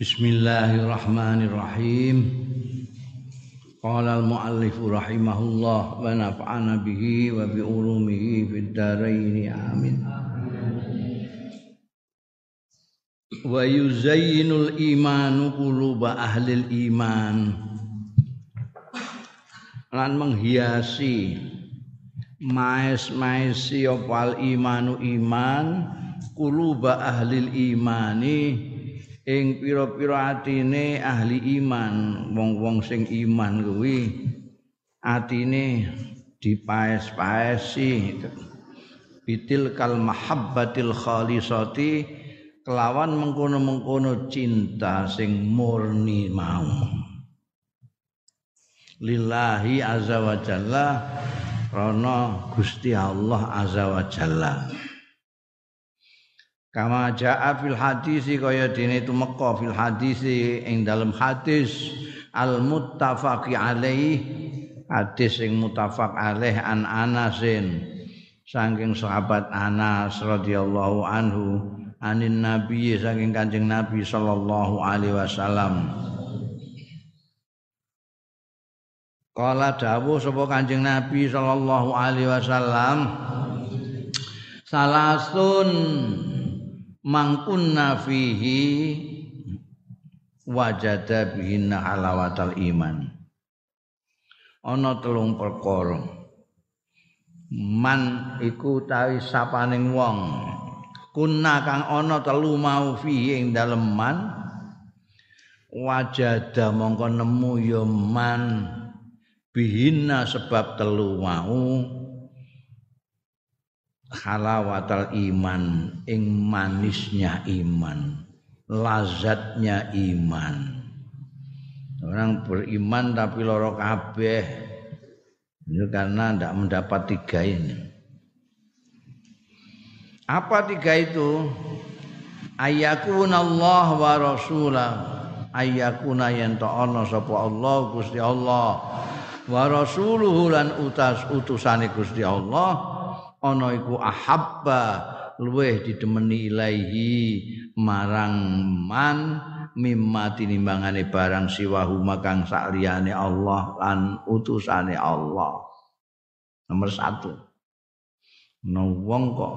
Bismillahirrahmanirrahim. Qala al-muallif rahimahullah wa nafa'ana bihi wa bi ulumihi fid dharain amin. Wa yuzayyinul imanu quluba ahlil iman. Lan menghiasi maes-maesi opal imanu iman kuluba ahlil imani ing pira-pira atine ahli iman wong-wong sing iman kuwi atine dipaes-paesi. Bitil kal mahabbatil khalisati kelawan mengkono-mengkono cinta sing murni mau. Lillahi azza wa jalla rono Gusti Allah azza wa jalla Kama jaa fil hadisi kaya dene tumeka fil hadisi ing dalam hadis al muttafaqi alaih hadis sing muttafaq alaih an Anasin saking sahabat Anas radhiyallahu anhu anin nabi saking Kanjeng Nabi sallallahu alaihi wasallam. Kala dawuh sapa Kanjeng Nabi sallallahu alaihi wasallam Salasun mangkunna fihi wajada bihinna halawatal iman. Ana telung perkara. Man iku tawi sapaning wong. Kunna kang ana telu mau fihi ing dalem man wajada mongko nemu ya man bihinna sebab telu mau halawatal iman ing manisnya iman lazatnya iman. Orang beriman tapi loro kabeh. Itu karena tidak mendapat tiga ini. Apa tiga itu? Ayakun Allah wa rasulah ayakuna yen ana sapa Allah Gusti Allah. Wa rasuluhu lan utas utusane Gusti Allah ana iku ahabba luweh didemeni ilaihi marang man mimma tinimbangane barang siwahu makang sakliyane Allah lan utusane Allah. Nomor satu. No wong kok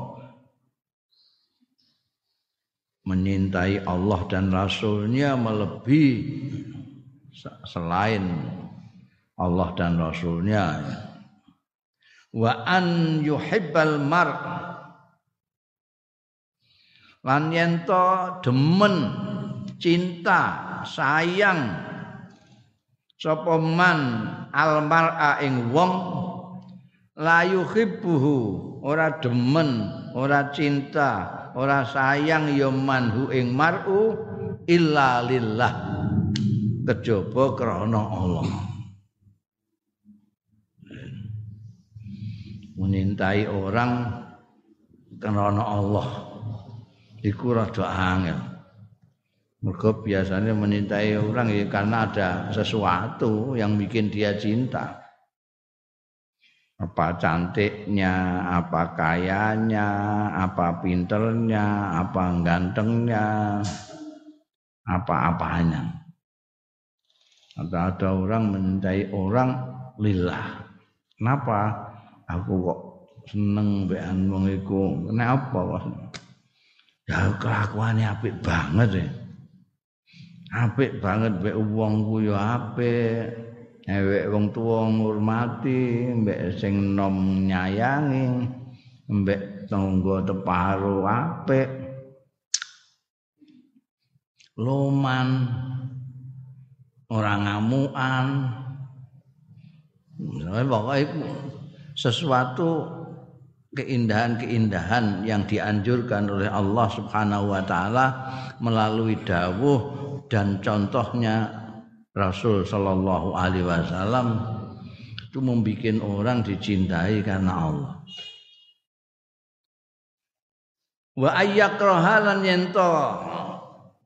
menyintai Allah dan Rasulnya melebihi selain Allah dan Rasulnya wa an yuhibbal mar. Lan yen demen cinta sayang sapa man al mar'a ing wong la yuhibbuhu ora demen ora cinta ora sayang ya manhu ing mar'u illa lillah. Kejaba krana Allah menyintai orang karena Allah iku rada angel mergo biasanya menyintai orang ya karena ada sesuatu yang bikin dia cinta apa cantiknya, apa kayanya, apa pinternya, apa gantengnya, apa-apanya. Atau ada orang menyintai orang lillah. Kenapa? Aku kok seneng mbekan wong iku. Kenapa kok ya kelakuannya apik banget ya. Apik banget mbek wong ku ya apik. Ewek wong tuwa ngurmati mbek sing nom nyayangi mbek tangga teparo apik. Loman orang ngamuan pokoknya sesuatu keindahan-keindahan yang dianjurkan oleh Allah Subhanahu wa taala melalui dawuh dan contohnya Rasul sallallahu alaihi wasallam itu membuat orang dicintai karena Allah. Wa ayyakrahalan yento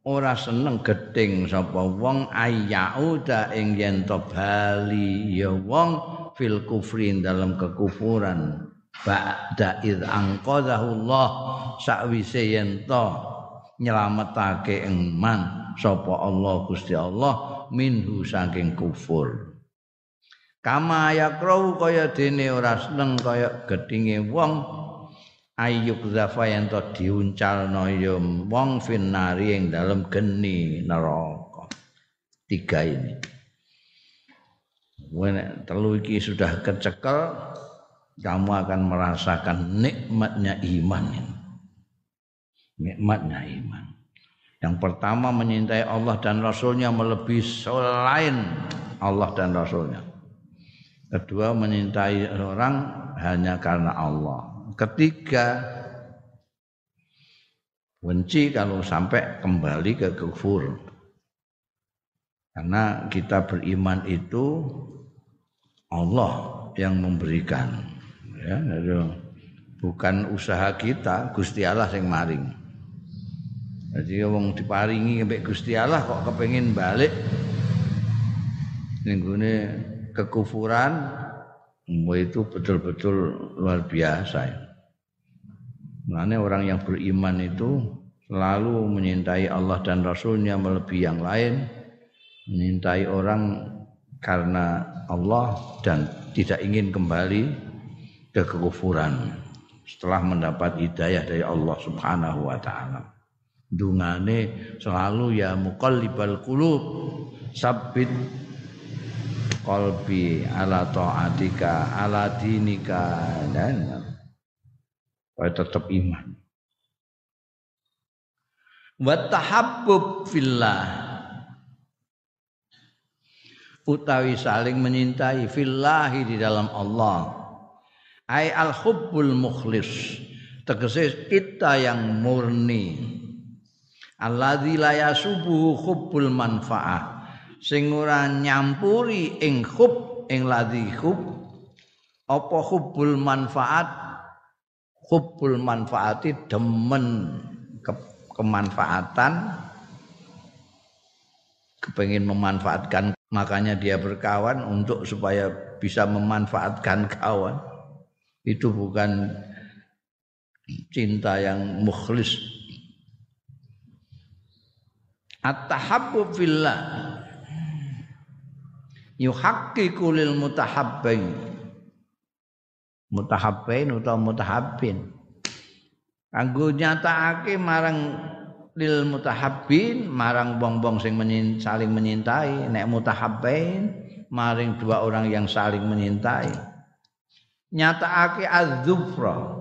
ora seneng geding sapa wong ayyauda ing yento bali ya wong fil kufrin dalam kekufuran. Ba'da id angqadahu Allah sakwise yen to nyelametake ing man sapa Allah Gusti Allah minhu saking kufur. Kama yakrau kaya dene ora seneng kaya gedinge wong ayyuk zafa yen to diuncalno ya wong finari ing dalem geni neraka. Tiga ini When telu iki sudah kecekel kamu akan merasakan nikmatnya iman. Nikmatnya iman. Yang pertama menyintai Allah dan Rasulnya melebihi selain Allah dan Rasulnya. Kedua menyintai orang hanya karena Allah. Ketiga benci kalau sampai kembali ke kufur. Karena kita beriman itu Allah yang memberikan. Ya bukan usaha kita Gusti Allah yang maring. Jadi wong diparingi sampai Gusti Allah kok kepengin balik. Ning kekufuran itu betul-betul luar biasa. Ya. Makanya orang yang beriman itu selalu menyintai Allah dan Rasulnya melebihi yang lain, menyintai orang karena Allah dan tidak ingin kembali ke kekufuran setelah mendapat hidayah dari Allah Subhanahu wa taala. Dungane selalu ya muqallibal qulub sabbit qalbi ala taatika ala dinika dan supaya tetap iman. Wa tahabbub fillah utawi saling menyintai fillahi di dalam Allah. Ai al hubbul mukhlis. Tegese kita yang murni. Alladzi la yasubuhu hubbul manfaah sing ora nyampuri ing hub ing ladzi hub apa hubbul manfaat? Hubbul manfaati demen ke, kemanfaatan. Kepengin memanfaatkan makanya dia berkawan untuk supaya bisa memanfaatkan kawan. Itu bukan cinta yang mukhlis. At-tahabbub fillah. Yuhaqqiqu lil mutahabbain. Mutahabbain utawa mutahabbin. Kanggo nyatakake marang lil mutahabbin marang wong-wong sing menyin, saling menyintai. Nek mutahabbain maring dua orang yang saling menyintai. Nyatakake az-zufra.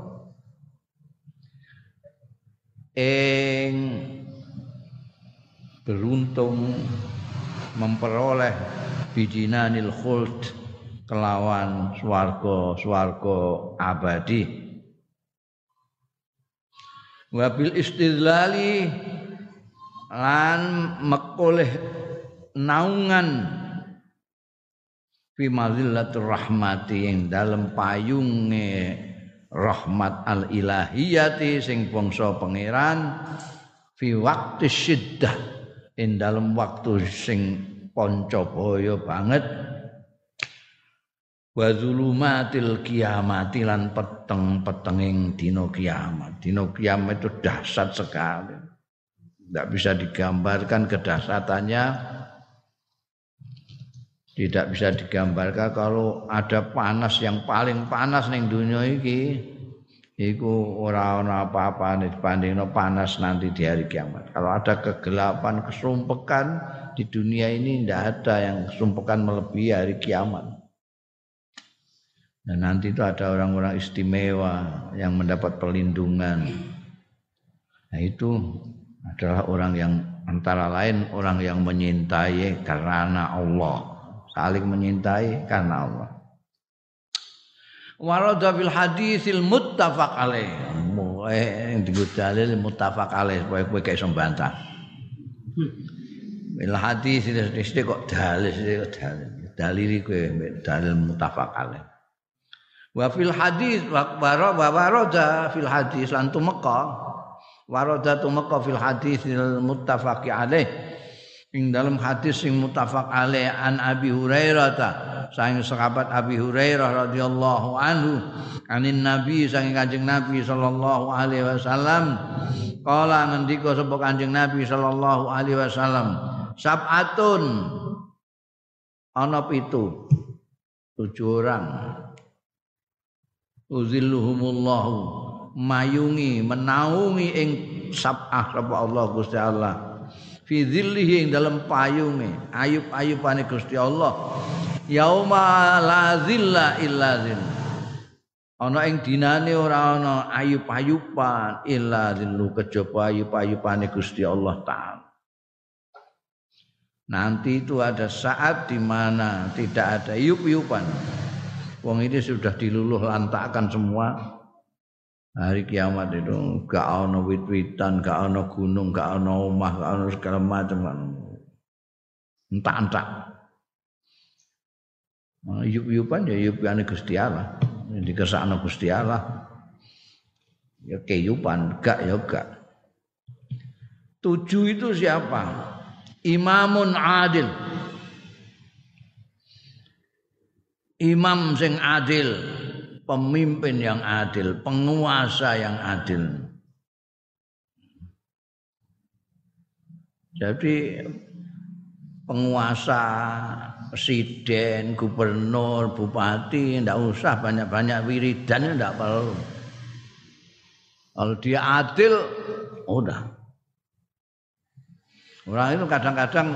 Ing beruntung memperoleh bidinanil khuld kelawan swarga-swarga abadi wabil istidlali lan mekoleh naungan fi mazillatur rahmati ing dalem payunge rahmat al ilahiyati sing bangsa pangeran fi waqti syiddah ing dalem waktu sing panca banget wa zulumatil kiamati lan peteng-petenging dina kiamat dina kiamat itu dahsyat sekali tidak bisa digambarkan kedahsyatannya tidak bisa digambarkan kalau ada panas yang paling panas ning dunia iki iku ora ana apa-apa dibandingno panas nanti di hari kiamat. Kalau ada kegelapan, kesumpekan di dunia ini tidak ada yang kesumpekan melebihi hari kiamat. Dan nanti itu ada orang-orang istimewa yang mendapat perlindungan. Nah itu adalah orang yang antara lain orang yang menyintai karena Allah saling menyintai karena Allah. Warada fil hadisil muttafaq alaih. Eh yang dalil muttafaq alaih supaya kowe gak iso bantah. Bil hadis kok dalil kok dalil. Dalil kowe dalil muttafaq alaih. Wa fil hadis wa warada fil hadis lan tumeka. Warada tumeka fil hadisil muttafaqi alaih. Ing dalam hadis sing mutafak alaih an Abi Hurairah ta saking sahabat Abi Hurairah radhiyallahu anhu anin Nabi saking Kanjeng Nabi sallallahu alaihi wasallam. Kala ngendika sapa Kanjeng Nabi sallallahu alaihi wasallam sab'atun. Ana pitu? Tujuh orang uzilluhumullahu. Mayungi menaungi ing sab'ah sapa Allah Gusti Allah. Fi dzillihi ing dalem payunge ayub-ayubane Gusti Allah. Yauma la zilla illa zill ana ing dinane ora ana ayub-ayuban illa zillu kejaba ayub-ayubane Gusti Allah taala. Nanti itu ada saat di mana tidak ada ayub-ayuban. Wong ini sudah diluluh lantakan semua. Hari kiamat itu gak ono wit-witan, gak ono gunung, gak ono omah, gak ono segala macam. Entak-entak. Nah, Yup-yupan ya yupane Gusti Allah. Dikesakno Gusti Allah. Ya keyupan, gak ya gak. Tujuh itu siapa? Imamun adil. Imam sing adil, pemimpin yang adil, penguasa yang adil. Jadi penguasa, presiden, gubernur, bupati tidak usah banyak-banyak wiridan tidak perlu. Kalau dia adil, udah. Orang itu kadang-kadang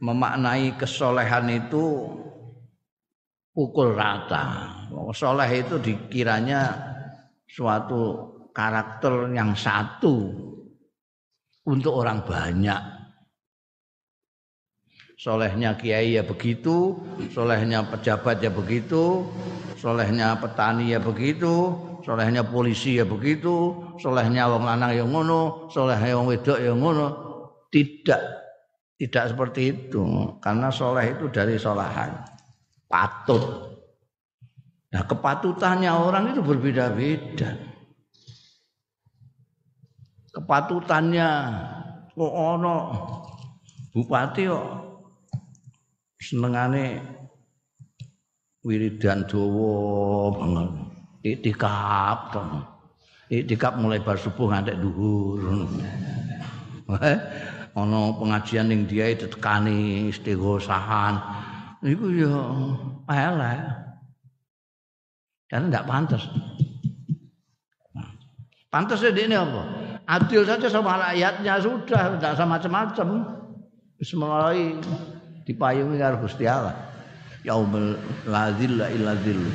memaknai kesolehan itu pukul rata. Soleh itu dikiranya suatu karakter yang satu untuk orang banyak. Solehnya kiai ya begitu, solehnya pejabat ya begitu, solehnya petani ya begitu, solehnya polisi ya begitu, solehnya wong lanang ya ngono, solehnya wong wedok ya ngono. Tidak tidak seperti itu, karena soleh itu dari solahan, patut. Nah kepatutannya orang itu berbeda-beda. Kepatutannya kok ono bupati kok senengane wiridan dawa banget. Itikaf to. Itikaf mulai bar subuh ngantek dhuwur. Ana pengajian ning dia tetekani istighosahan niku ya elek. Karena tidak pantas pantasnya dia ini apa? Adil saja sama rakyatnya sudah tidak sama macam-macam mulai dipayungi karo Gusti Allah. Yaumul ladzilla illa dzillu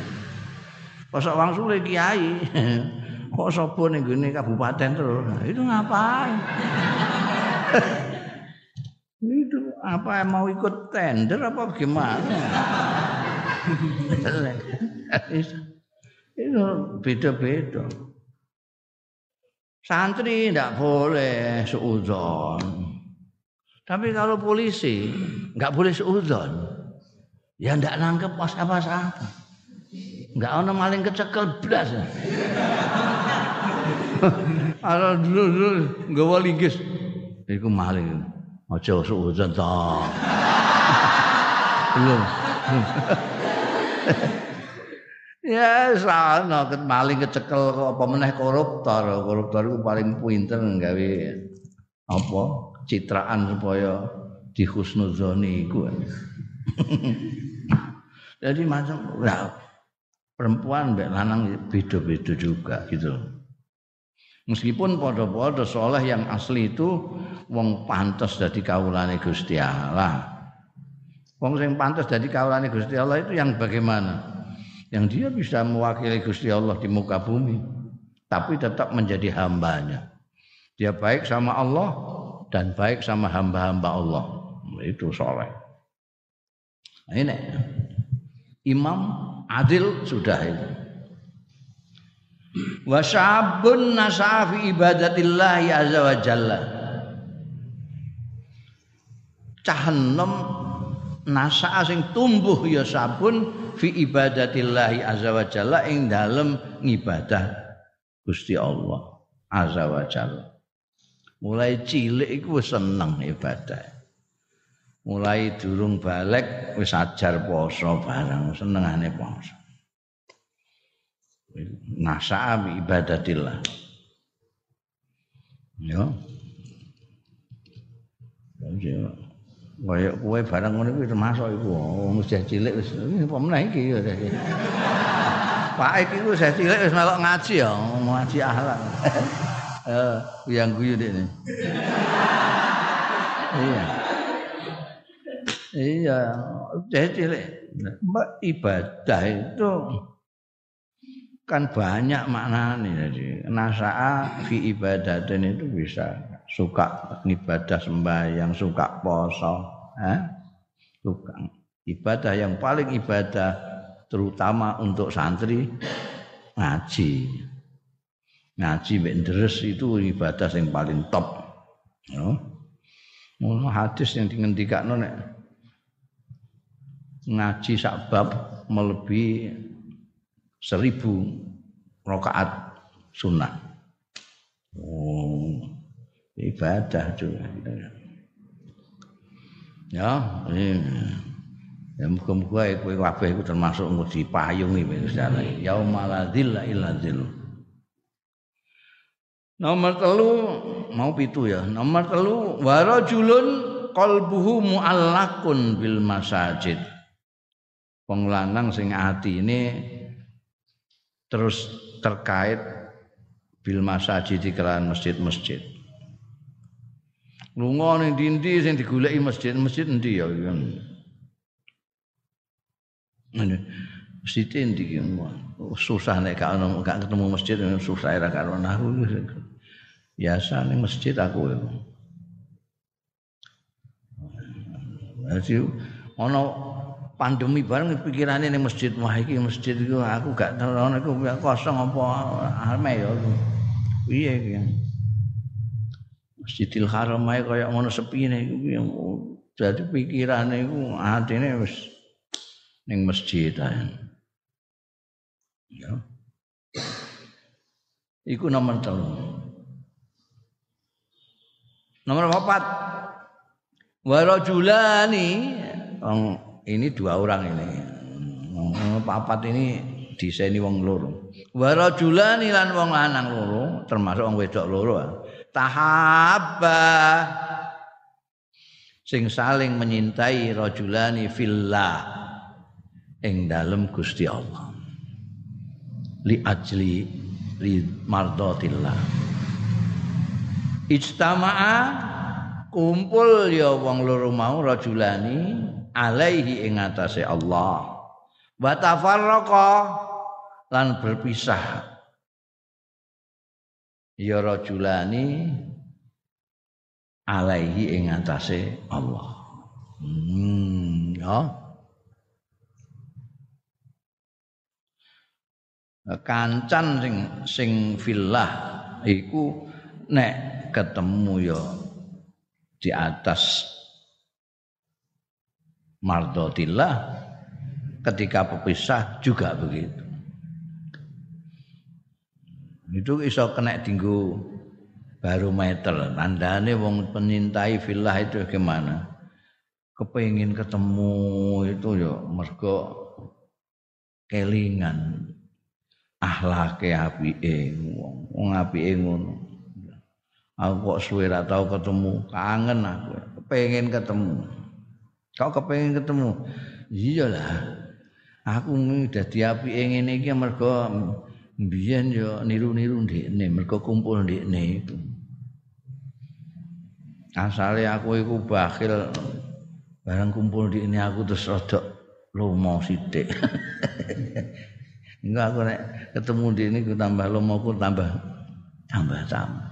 Pasok wong sule kiai kok sapa ning kabupaten terus? Itu ngapain itu apa mau ikut tender apa gimana? itu beda-beda. Santri tidak boleh seuzon. Tapi kalau polisi nggak boleh seuzon. Ya ndak nangkep pas apa-apa. Nggak ono maling kecekel blas. Kalau dulu dulu nggak linggis. Iku maling. Aja suudzon to. Belum. ya sana ket maling kecekel kok apa meneh koruptor. Koruptor iku paling pinter gawe apa citraan supaya dihusnuzoni iku. Jadi macam nah, perempuan mbek lanang beda-beda juga gitu. Meskipun podo-podo soleh yang asli itu wong pantas dadi kawulane Gusti Allah. Wong sing pantas dadi kawulane Gusti Allah itu yang bagaimana? Yang dia bisa mewakili Gusti Allah di muka bumi, tapi tetap menjadi hambanya. Dia baik sama Allah dan baik sama hamba-hamba Allah. Itu soleh. Nah, ini imam adil sudah itu wa syabun nasafi ibadatillah azza wa jalla. Cah enom nasa sing tumbuh ya sabun fi ibadatillah azza wa jalla ing dalem ngibadah Gusti Allah azza wa jalla. Mulai cilik iku seneng ibadah. Mulai durung balik wis ajar poso barang senengane poso nasa'a bi ibadatillah ya Kaya kowe barang ngono kuwi termasuk iku wong wis cilik wis apa meneh iki ya. Pak iki ku wis cilik wis melok ngaji ya, ngaji akhlak. Eh, yang guyu ini. Iya. Iya, jadi cilik. Ibadah itu kan banyak maknanya jadi nasa'a fi ibadatin itu bisa suka ibadah sembahyang suka poso eh? suka ibadah yang paling ibadah terutama untuk santri ngaji ngaji bendres itu ibadah yang paling top no? hadis yang dingendikakno nek ngaji sakbab melebihi seribu rokaat sunnah. Oh, ibadah juga. Ya, ini. Ya muga-muga kowe kabeh iku termasuk engko dipayungi wis Yaumul ladzilla illa dzill. Nomor telu mau pitu ya. Nomor telu warajulun qalbuhu muallakun bil masajid. Wong lanang sing ini terus terkait bil masajid kelan masjid-masjid. Lunga ning dindi sing digoleki masjid-masjid endi ya. Ngene. Masjid endi Susah nek gak ono gak ketemu masjid susah ora karo aku. Biasa ning masjid aku. Jadi ono pandemi bareng pikirane ning masjid. Wah iki masjid iku aku gak terono iku kosong apa ame ya piye iki? Masjidil Haram ae kaya ngono sepine iku dadi pikirane iku atine wis ning masjid ae. Ya. Iku nomor telu. Nomor 4 warajulani ini dua orang ini. Papat ini diseni wong loro. Warajulani lan wong lanang loro, termasuk wong wedok loro. Tahabba sing saling menyintai rajulani fillah ing dalem Gusti Allah. Li ajli li mardatillah. Ijtama'a kumpul ya wong loro mau rajulani alaihi ing atase Allah. Wa tafarraqa lan berpisah. Ya rajulani alaihi ing atase Allah. Hmm ya. Kancan sing sing fillah iku nek ketemu ya di atas mardotillah ketika berpisah juga begitu. Itu iso kena tinggu barometer tandane wong penyintai villa itu gimana? Kepengin ketemu itu yo mergo kelingan. Ahlake apike wong wong apike ngono. Aku kok suwe ra tau ketemu kangen aku. Kepengin ketemu Kau kepengen ketemu? Iyalah. Aku dadi apike ngene iki mergo mbiyen yo niru-niru ndekne, mergo kumpul ndekne itu. Asale aku iku bakhil bareng kumpul ndekne aku terus rada lomo sithik. Enggak aku nek ketemu ndekne ku tambah lomo ku tambah tambah tambah.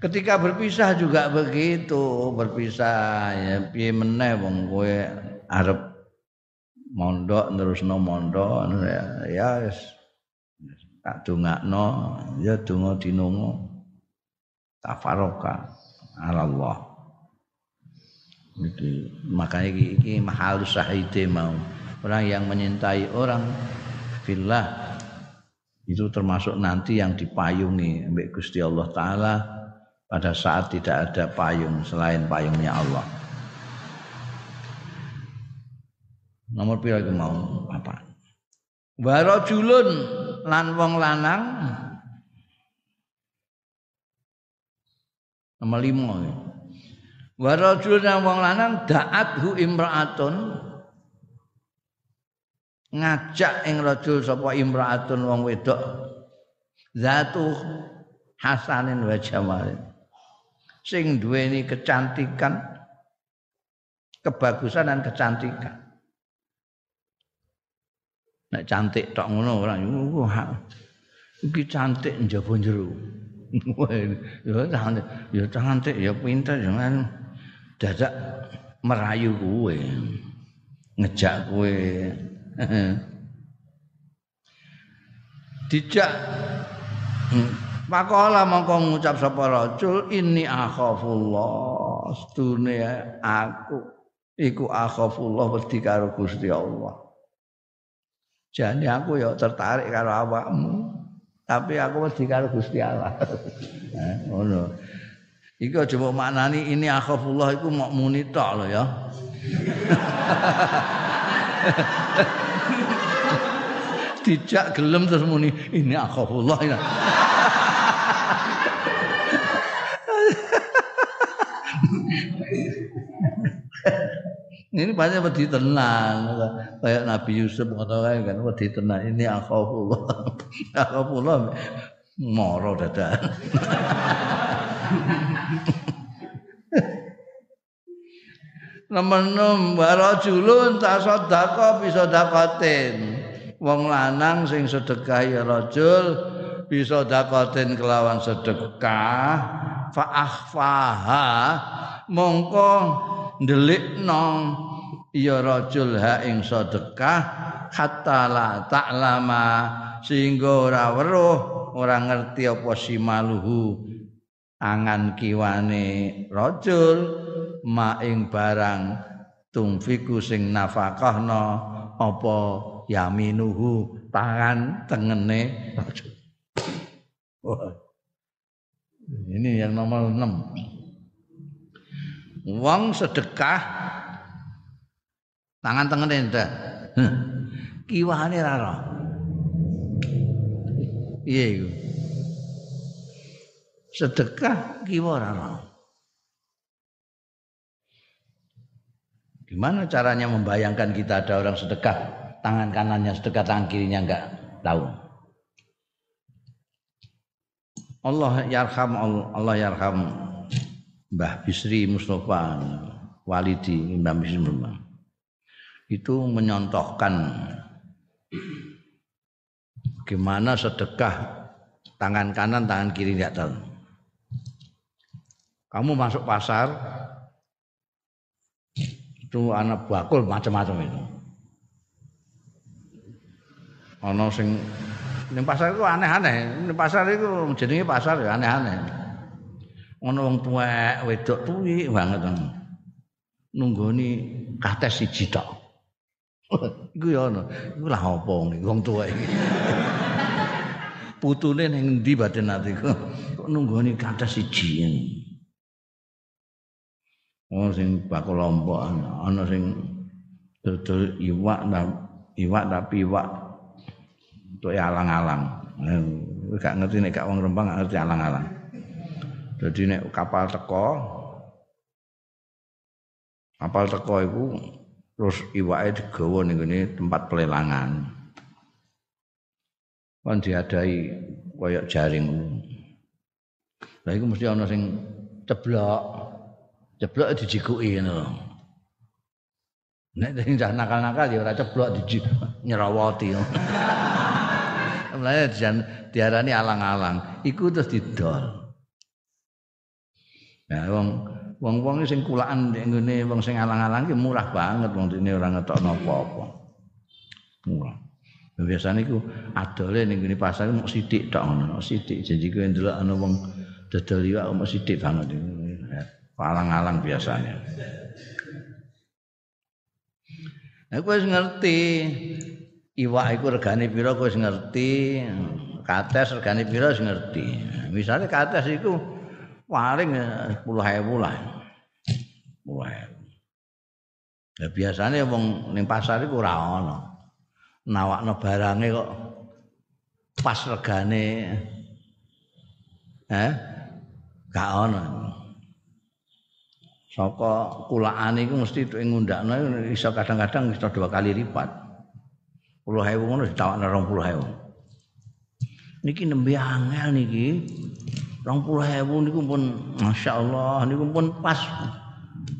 Ketika berpisah juga begitu, berpisah ya piye meneh wong kowe arep mondok terusno mondok ya. Ya wis. Tak dongakno ya donga dinungo tafaroka Allah iki makanya iki, iki mahal syahide mau. Orang yang menyintai orang fillah itu termasuk nanti yang dipayungi mbek Gusti Allah taala pada saat tidak ada payung selain payungnya Allah. Nomor pira iku mau apa? Wa rajulun lan wong lanang Nomor lima ya. Wa rajulun lan wong lanang da'athu imra'atun ngajak ing rajul sapa imra'atun wong wedok zatu hasanin wa jamalin sing duweni kecantikan kebagusan dan kecantikan. Nek cantik tok ngono ora iki cantik njaba jero. Ya cantik ya cantik ya pinter jangan dadak merayu kuwe ngejak kuwe dijak Pakola mongko ngucap sapa rajul ini akhafullah stune aku iku akhafullah wedi karo Gusti Allah. Jane aku ya tertarik karo awakmu tapi aku wedi karo Gusti Allah. Ngono. Iku aja mbok maknani ini akhafullah iku mok muni tok lho ya. Dijak gelem terus muni ini akhafullah. Ini pasti wedi tenang kayak Nabi Yusuf ngono kae kan wedi tenang. Ini akhafullah. Akhafullah moro dadak Nomor enam warajulun tasaddaqa bisa dakotin. Wong lanang sing sedekah ya rajul bisa dakotin kelawan sedekah. Fa akhfaha mongko ndelikno ya rajul ha ing sedekah hatta la ta'lama sehingga ora weruh ora ngerti apa simaluhu angan kiwane rajul ma ing barang tumfiku sing nafakahna apa yaminuhu tangan tengene rajul. Ini yang nomor 6 wong sedekah tangan tengene ndak? Kiwane ra ora iya iku. Sedekah kiwa ora Gimana caranya membayangkan kita ada orang sedekah tangan kanannya sedekah tangan kirinya enggak tahu. Allah yarham Allah yarham. Mbah Bisri Mustafa Walidi Mbah Bisri Mustafa itu menyontohkan gimana sedekah tangan kanan tangan kiri tidak tahu. Kamu masuk pasar itu anak bakul macam-macam itu. Ono sing ning pasar itu aneh-aneh. Ning pasar itu jenenge pasar ya aneh-aneh. Ana wong tuwek wedok tuwik banget. Nunggoni kates siji tok iku ya ana iku lah apa wong tuwek iki? Putune ning endi badan atiku kok nunggoni kates siji ana sing bakul lombok ana sing dodol iwak iwak tapi iwak. Untuk alang-alang. Gak ngerti nek gak wong Rembang gak ngerti alang-alang. Jadi nek kapal teko kapal teko iku terus iwake digawa ning tempat pelelangan. Kan diadai koyok jaring. Lah iku mesti ana sing ceblok. Ceblok dijikuki ngono. Nek sing nakal-nakal ya ora ceblok diji nyerawati. Mulane diarani alang-alang. Iku terus didol. Ya wong wong-wong sing kulaan nek ngene wong sing alang-alang ki murah banget wong dene ora ngetokno apa-apa. Murah. Biasane iku adole ning ngene pasar mung sithik tok ngono, sithik janji kowe ndelok ana wong dodol iwak mung sithik banget. Alang-alang biasanya. Aku wis ngerti iwak iku regane pira kowe wis ngerti. Kates regane pira wis ngerti. Misale kates iku paling ya sepuluh ewu lah. Sepuluh ewu. Ya biasanya wong ning pasar iku ora ana nawakno barange kok pas regane eh gak ana saka kulaan iku mesti ngundakno iso kadang-kadang iso dua kali lipat. Puluh ewu ngono ditawakno rong puluh ewu. Niki nembe angel niki rong puluh ewu niku pun masya Allah niku pun pas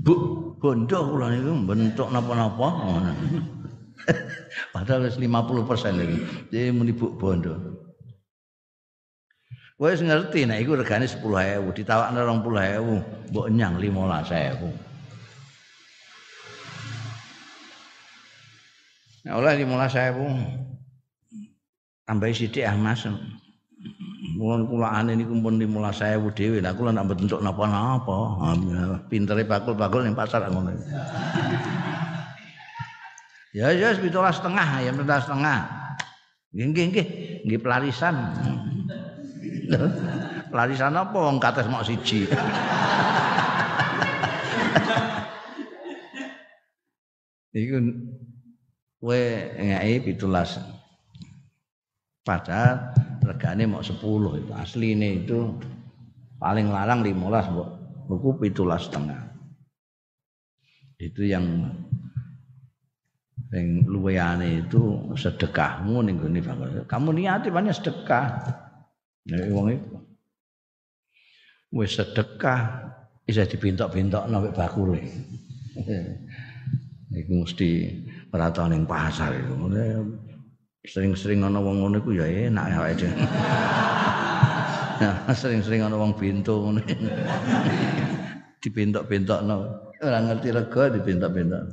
bu bondo kula niku bentuk napa-napa padahal wis 50 persen lagi jadi muni bu bondo Wes ngerti nek iku regane 10.000, ditawakno 20.000, mbok nyang 15.000. Nek oleh 15.000 tambahi sithik ah Mas. Mulane kulaane niku pun 15.000 dhewe. Lah kula nak bentuk napa-napa. Pintere bakul-bakul ning pasar ngono. Ya ya sebetulnya setengah ya setengah. Nggih nggih nggih, pelarisan. Larisan apa wong kates mok siji. Iku kowe ngeki 17. Padahal regane mok 10 itu asline itu paling larang 15 mbok buku 17 setengah. Itu yang yang luweyane itu sedekahmu ning gone Kamu niati banyak sedekah. Nek wong iku wis sedekah bisa dipintok-pintokno mek bakule. Iku mesti peraturan ning pasar iku. Sering-sering ana wong ngono iku ya enak ya awake dhewe. sering-sering ana wong bintu ngono. dipintok-pintokno. Ora ngerti rega dipintok-pintok.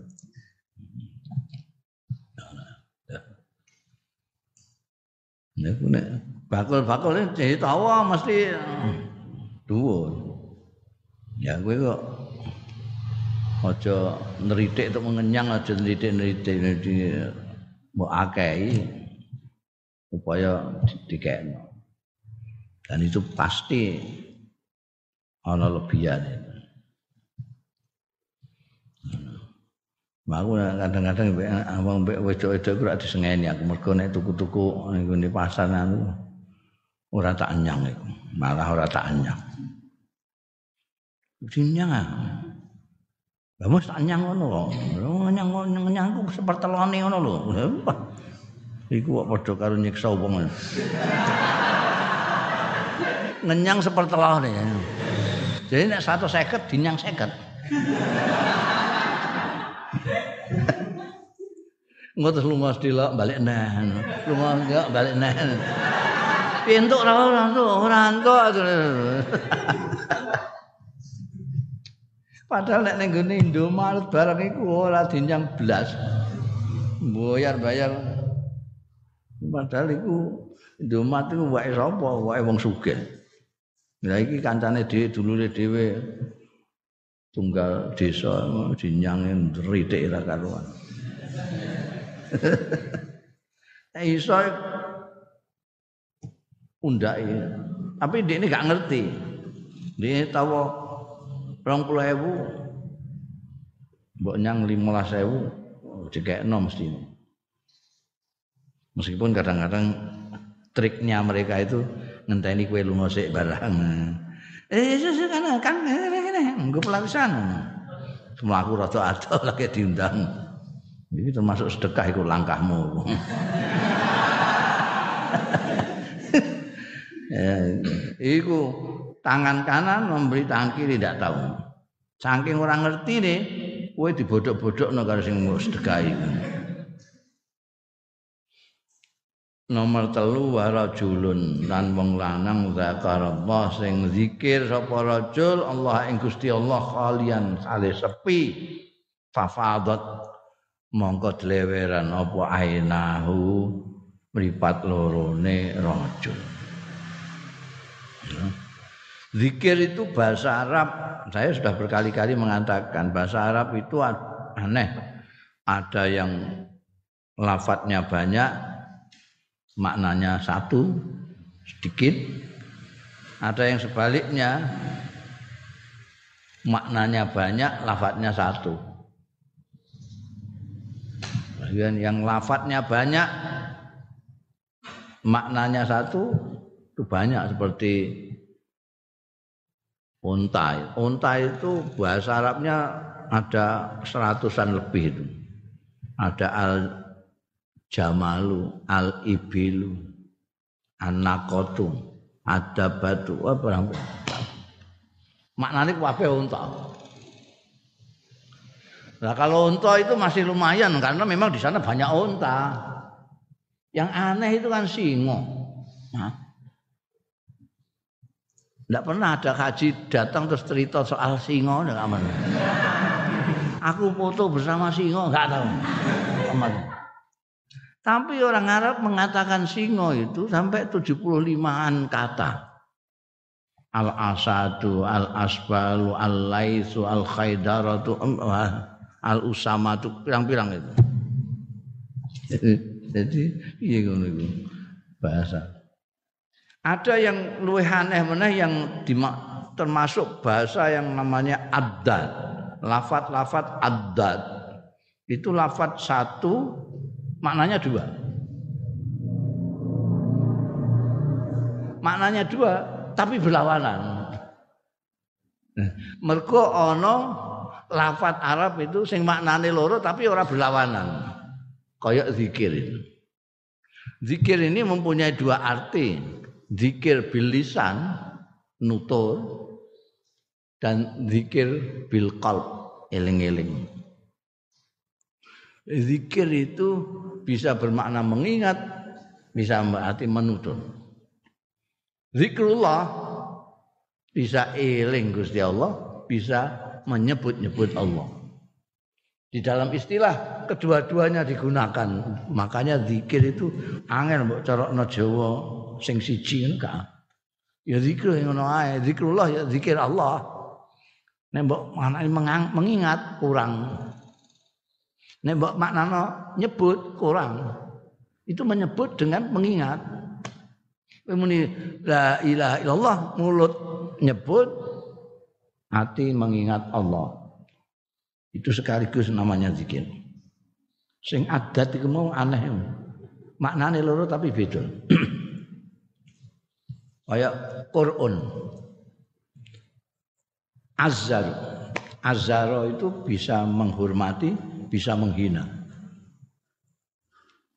Nek nek bakul-bakul ini tawa mesti dhuwur. Ya kowe kok aja neritik untuk mengenyang aja neritik-neritik di mau akei upaya dikekno. Dan itu pasti ana lebihan. Aku kadang-kadang abang mbek wedok-wedok ora disengeni aku mergo nek tuku-tuku ning pasar anu ora tak anyang iku malah ora tak anyang dinyang mos tak nyang ngono kok. Nyang nyang ku sepertelone ngono lho. Iku kok padha karo nyiksa wong. Ngenyang sepertelone. Jadi nek 150 dinyang 50. Engko terus lunga sedilok balik neh. Lunga enggak balik neh. Pintu ora ora ora Padahal nek ning gone Indomaret barang iku ora dinyang blas. Bayar-bayar. Padahal iku Indomaret iku wae sapa? Wae wong sugih. Lah iki kancane dhewe dulure dhewe tunggal desa dinyang ritik ora karuan. Iso undake. Tapi dia ini gak ngerti. Dia tahu rong puluh ewu, mbok nyang lima ewu, jika enam mesti. Meskipun kadang-kadang triknya mereka itu ngenteni kue lu ngosek barang. Eh, susu kan kan pelapisan. Semua aku rata atau lagi diundang. Ini termasuk sedekah itu langkahmu. Ya, iku tangan kanan memberi tangan kiri tidak tahu. Saking orang ngerti nih, kowe dibodok-bodokno karo sing iku. Nomor telu warajulun lan wong lanang zakarallah sing zikir sapa rajul Allah ing Gusti Allah kalian saleh sepi fafadat mongko dleweran apa ainahu mripat lorone rajul Zikir itu bahasa Arab. Saya sudah berkali-kali mengatakan bahasa Arab itu aneh. Ada yang lafadznya banyak, maknanya satu, sedikit. Ada yang sebaliknya, maknanya banyak, lafadznya satu. Bagian yang lafadznya banyak, maknanya satu itu banyak seperti unta. Unta itu bahasa Arabnya ada seratusan lebih itu. Ada al jamalu, al ibilu, anakotu, ada batu, apa Maknanya kabeh unta. Nah kalau unta itu masih lumayan karena memang di sana banyak unta. Yang aneh itu kan singo. Nah, tidak pernah ada haji datang terus cerita soal singo, enggak aman. Aku foto bersama singo, enggak tahu. Aman. Tapi orang Arab mengatakan singo itu sampai 75-an kata al asadu al asbalu al laisu al khaidaratu al usamatu pirang-pirang itu jadi iya ngono bahasa ada yang luwih aneh meneh yang termasuk bahasa yang namanya addad lafat-lafat addad itu lafat satu maknanya dua maknanya dua tapi berlawanan. Mergo ana lafat Arab itu sing maknane loro tapi ora berlawanan. Kayak zikir itu. Zikir ini mempunyai dua arti. Zikir bil lisan nutur dan zikir bil qalb eling-eling. Zikir itu bisa bermakna mengingat, bisa berarti menutur. Zikrullah bisa eling Gusti Allah, bisa menyebut-nyebut Allah. Di dalam istilah kedua-duanya digunakan. Makanya zikir itu angel mbok carokno Jawa sing siji enggak. Ya zikir ngono ae, zikrullah ya zikir Allah. Nek mbok maknane mengingat kurang. Nek mbok maknane nyebut kurang. Itu menyebut dengan mengingat. Muni la ilaha illallah mulut nyebut hati mengingat Allah. Itu sekaligus namanya zikir. Sing adat iku mau aneh. Maknane loro tapi beda. Kayak Quran. Azhar. Azharo itu bisa menghormati, bisa menghina.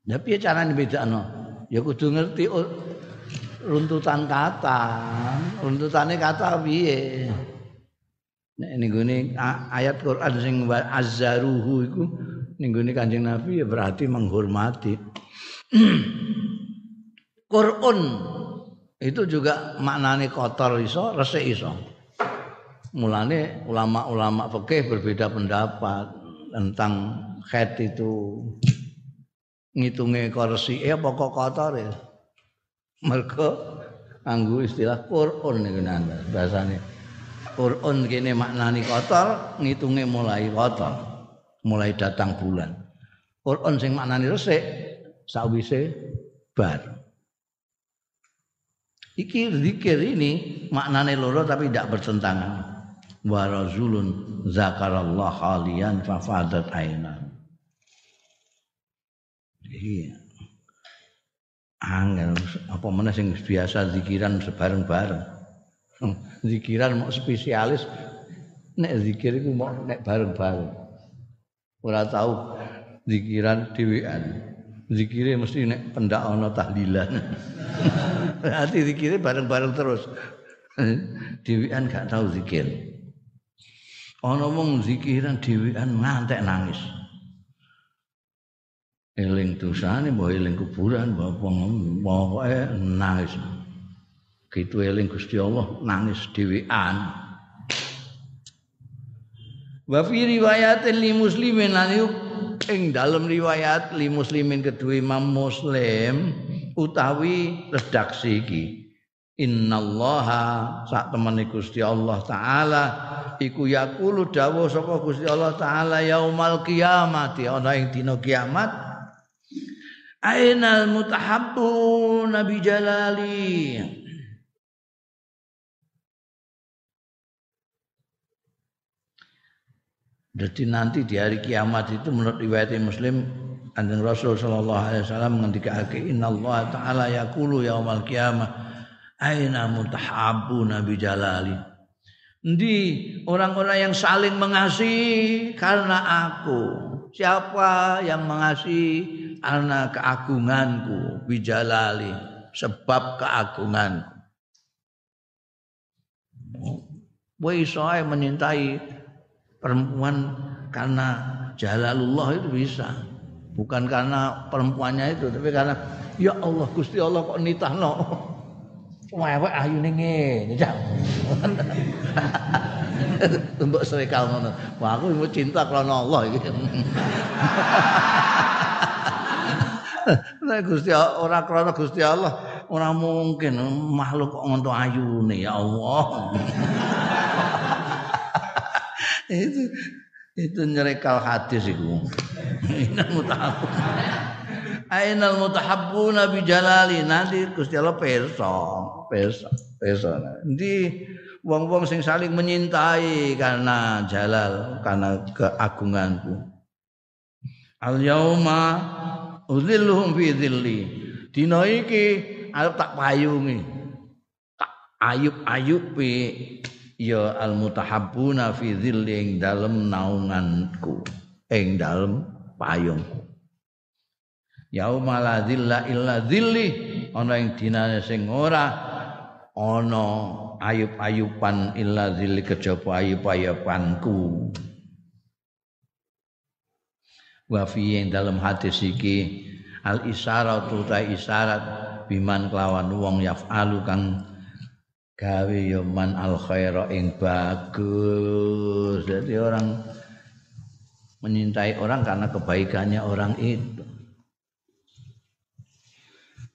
Tapi ya caranya beda no. Ya kudu ngerti runtutan kata. Runtutane kata piye? Nek ning ayat Quran sing azzaruhu iku ning Kanjeng Nabi ya berarti menghormati. Quran itu juga maknane kotor iso, resik iso. Mulane ulama-ulama fikih berbeda pendapat tentang khat itu ngitunge korsi eh apa kok kotor ya. Mergo anggo istilah Quran niku bahasane. Quran kene maknani kotor, ngitunge mulai kotor. Mulai datang bulan. Quran sing maknani resik sawise bar. Iki zikir ini maknane loro tapi tidak bertentangan. Wa razulun zakarallah halian fafadat ainan. Iya angel apa mana sing biasa zikiran sebareng-bareng hmm, zikiran mau spesialis nek zikir iku mau nek bareng-bareng ora tahu zikiran dhewean zikire mesti nek pendak ana tahlilan. Berarti zikire bareng-bareng terus. Dhewean gak tahu zikir. Ana wong zikiran dhewean ngantek nangis. Eling dosane mbok eling kuburan mbok pokoke nangis. Gitu eling Gusti Allah nangis dhewean wa fi riwayatin li muslimin lan ing dalam riwayat li muslimin kedua Imam Muslim utawi redaksi iki. Innallaha sak temene Gusti Allah taala iku yaqulu dawuh sapa Gusti Allah taala yaumal kiamati ana ing dina kiamat. Ainal mutahabbu Nabi Jalali Jadi nanti di hari kiamat itu menurut riwayat Muslim Kanjeng Rasul sallallahu alaihi wasallam ngendikake innallaha ta'ala yaqulu yaumal qiyamah aina mutahabbuna bi jalali. Endi orang-orang yang saling mengasihi karena aku. Siapa yang mengasihi karena keagunganku bijalali sebab keagunganku. Kowe iso menyintai perempuan karena jalalullah itu bisa. Bukan karena perempuannya itu, tapi karena ya Allah Gusti Allah kok nitahno. Wewek ayune ngene, Cak. Tumbuk serikal ngono. Wah aku cinta karena Allah iki. Nek Gusti ora krana Gusti Allah, ora mungkin makhluk kok ngonto ayune ya Allah. Itu itu nyerekal hadis iku. Ainal mutahabbun. Ainal mutahabbuna bi jalali nanti Gusti Allah perso, perso. Nanti wong-wong sing saling menyintai karena jalal, karena keagunganku. Al yauma uzilluhum fi dhilli. Dina iki arep tak payungi. Tak ayub-ayubi ya al mutahabbuna fi dhilli ing dalem naunganku, ing dalem payungku. Yauma la dhilla illa dhilli ana ing dinane sing ora ana ayub-ayupan illa dhilli kejaba ayub-ayupanku wa fi yang dalam hadis iki al isyaratu ta isyarat biman kelawan wong yafalu kang gawe ya man al khaira ing bagus. Jadi orang menyintai orang karena kebaikannya orang itu.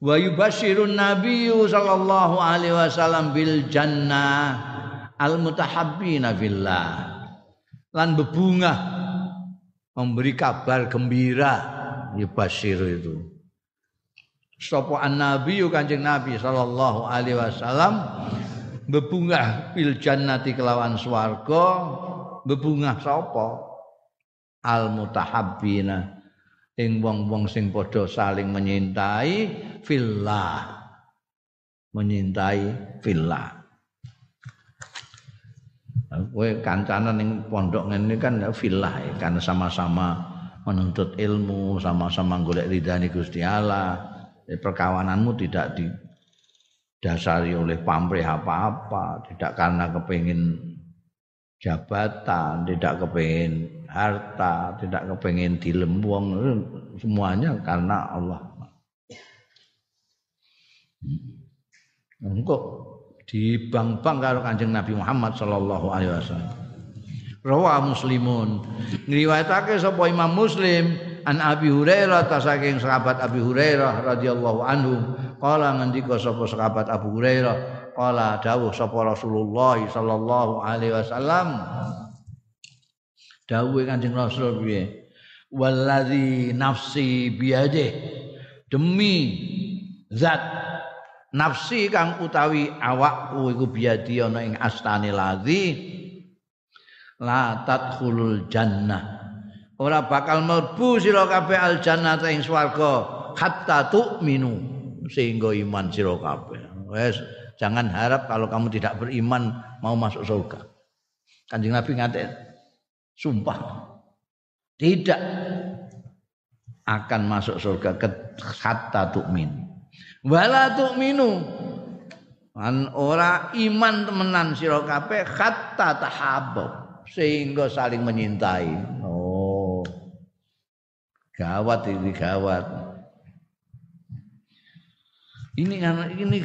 Wa yubashirun nabiyyu sallallahu alaihi wasallam bil jannah al mutahabbina fillah. Lan bebungah memberi kabar gembira ya Bashir itu. Sapa an-nabi Kanjeng Nabi sallallahu alaihi wasallam bebungah bil jannati kelawan swarga bebungah sapa? Al mutahabbina ing wong-wong sing padha saling menyintai fillah. Menyintai fillah. Kowe kancanan ning pondok ngene kan ya filah ya, karena sama-sama menuntut ilmu, sama-sama golek ridhani Gusti Allah. Ya, perkawananmu tidak didasari oleh pamrih apa-apa, tidak karena kepingin jabatan, tidak kepingin harta, tidak kepingin dilembung, semuanya karena Allah. Engkau dibang-bang karo Kanjeng Nabi Muhammad sallallahu alaihi wasallam. Rawa Muslimun. Ngriwayatake sapa Imam Muslim an Abi Hurairah ta saking sahabat Abi Hurairah radhiyallahu anhu kala ngendika sapa sahabat Abu Hurairah? Kala dawuh sapa Rasulullah sallallahu alaihi wasallam. Dawuh Kanjeng Rasul piye? Wallazi nafsi biade demi zat nafsi kang utawi awakku iku biadi ana ing astane ladzi la tadkhulul jannah. Ora bakal mlebu sira kabeh al jannah ing swarga hatta tu'minu sehingga iman sira kabeh. Wes jangan harap kalau kamu tidak beriman mau masuk surga. Kanjeng nabi ngate sumpah tidak akan masuk surga hatta tu'minu wala tu'minu. An ora iman temenan sira kabeh hatta tahabbub sehingga saling menyintai. Oh. Gawat ini gawat ini kan ini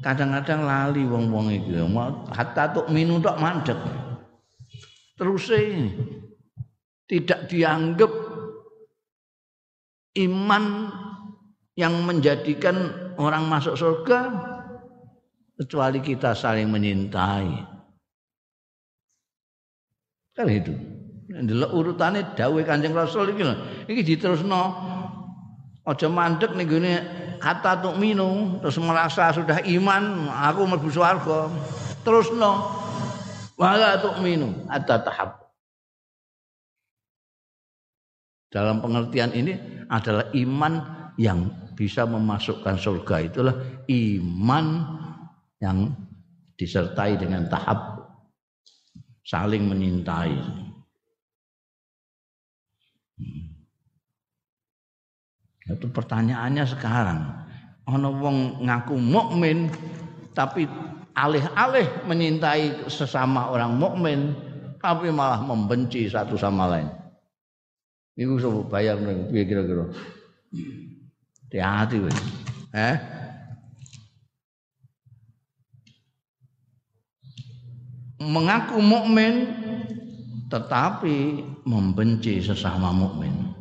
kadang-kadang lali wong-wong iki hatta tu'minu tok mandek terus tidak dianggap iman yang menjadikan orang masuk surga kecuali kita saling menyintai. Kan itu. Ndelok urutane dawuh Kanjeng Rasul iki lho. Iki diterusno aja mandek ning gone kata tuk minum terus merasa sudah iman aku mlebu swarga. Terusno wala tuk minum ada tahap. Dalam pengertian ini adalah iman yang bisa memasukkan surga itulah iman yang disertai dengan tahap saling menyintai. Itu pertanyaannya sekarang. Ana wong ngaku mukmin tapi alih-alih menyintai sesama orang mukmin tapi malah membenci satu sama lain. Iku sapa bayar piye kira-kira? Hati-hati wis. Eh? Mengaku mukmin tetapi membenci sesama mukmin.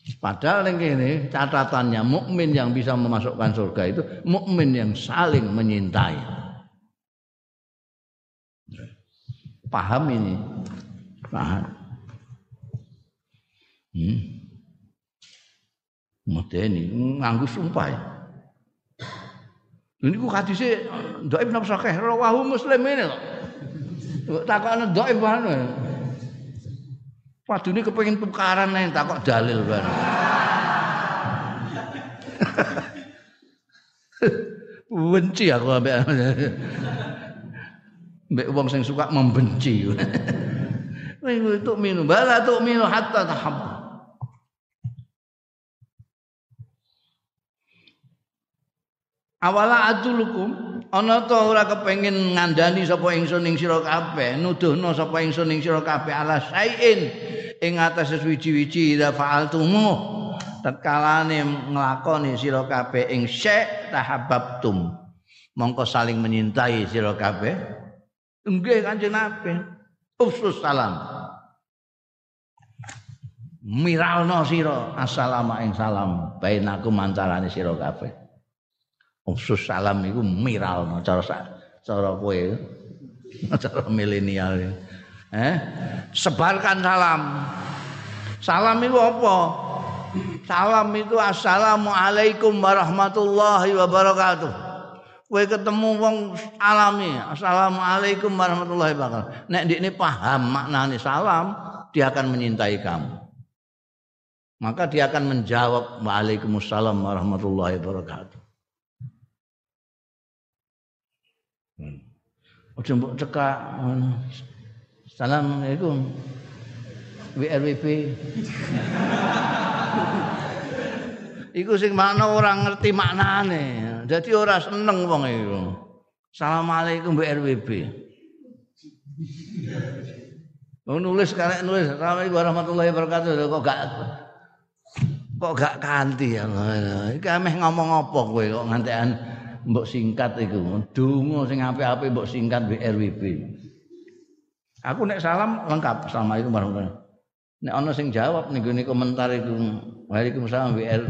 Padahal yang ini catatannya mukmin yang bisa memasukkan surga itu mukmin yang saling menyintai. Paham ini? Paham. Hmm. Medeni nganggo sumpah. Ya. Ini ku hadise dhaif napa sakeh rawahu muslim ini kok. Takokane dhaif banget. Waduh ini kepengen tukaran nih takok dalil kan. Benci aku ambek ambek wong sing suka membenci. Itu minum, bala tuh minum hatta tahab. Awala adulukum ana ta ora kepengin ngandani sapa ingsun ing sira kabeh nuduhno sapa ingsun ing sira kabeh ala sain ing atas suci-wici ida fa'altumu tatkalane nglakoni sira kabeh ing syek tahabbtum mongko saling menyintai sira kabeh. Nggih kanjeng Nabi. Usus salam. Miralno sira. Assalamu ing salam. Bainakum antarane sira kabeh. Usus salam iku miral cara cara kowe. Cara milenial. Eh? Sebarkan salam. Salam itu apa? Salam itu assalamualaikum warahmatullahi wabarakatuh. Kowe ketemu wong alami, assalamualaikum warahmatullahi wabarakatuh. Nek ini paham maknane salam, dia akan menyintai kamu. Maka dia akan menjawab Waalaikumsalam warahmatullahi wabarakatuh. Ojo mbok cekak Assalamualaikum. WRWP. iku sing makna ora ngerti maknane. Dadi ora seneng wong iku. Assalamualaikum WRWP. Mau nulis karek nulis Assalamualaikum warahmatullahi wabarakatuh kok gak kok gak kanti ya. Iki ameh ngomong apa kowe kok ngantekan mbok singkat iku. Donga sing apik-apik mbok singkat BRWB. Aku nek salam lengkap Assalamualaikum warahmatullahi wabarakatuh. Nek ana sing jawab ning gone komentar iku Waalaikumsalam WR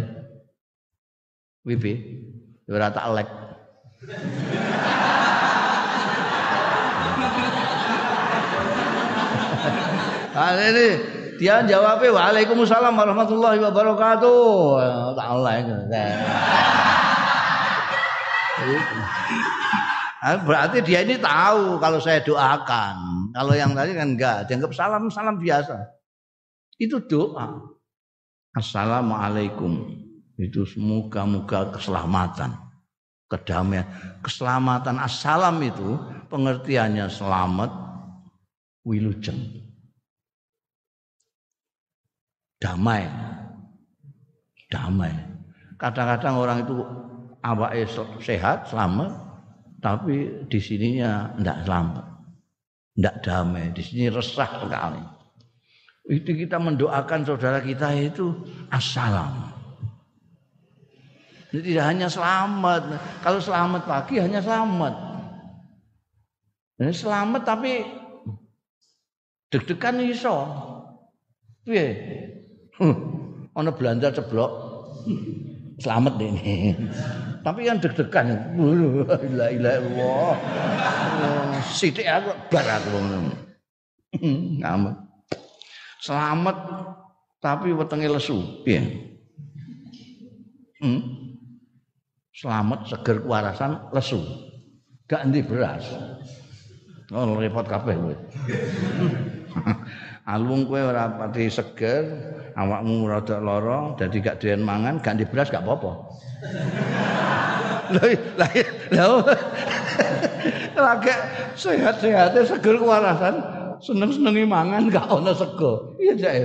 WB ya ora tak lek. Ah ini dia jawabnya Waalaikumsalam warahmatullahi wabarakatuh. Tak lek. Berarti dia ini tahu kalau saya doakan. Kalau yang tadi kan enggak, dianggap salam salam biasa. Itu doa. Assalamualaikum. Itu semoga-moga keselamatan, kedamaian, keselamatan. Assalam itu pengertiannya selamat, wilujeng. Damai. Damai. Kadang-kadang orang itu awake sehat, selamat, tapi di sininya tidak selamat. Tidak damai, di sini resah sekali. Itu kita mendoakan saudara kita itu assalam. Jadi tidak hanya selamat. Kalau selamat pagi hanya selamat. Ini selamat tapi deg-degan iso. Piye? Ana Belanda ceblok. Selamat ini. Tapi yang deg-degan. La ilaha illallah. Sithik aku bar aku. Selamat tapi wetenge lesu. Hmm? Selamat seger kewarasan lesu. Gak endi beras. Oh repot kabeh kowe. Alung kowe ora pati seger, awakmu rada lara, dadi gak doyan mangan, ganti beras gak apa-apa. Lah lah lagi sehat-sehatnya seger kewarasan, seneng-senengi mangan gak ono sego. Iya jek.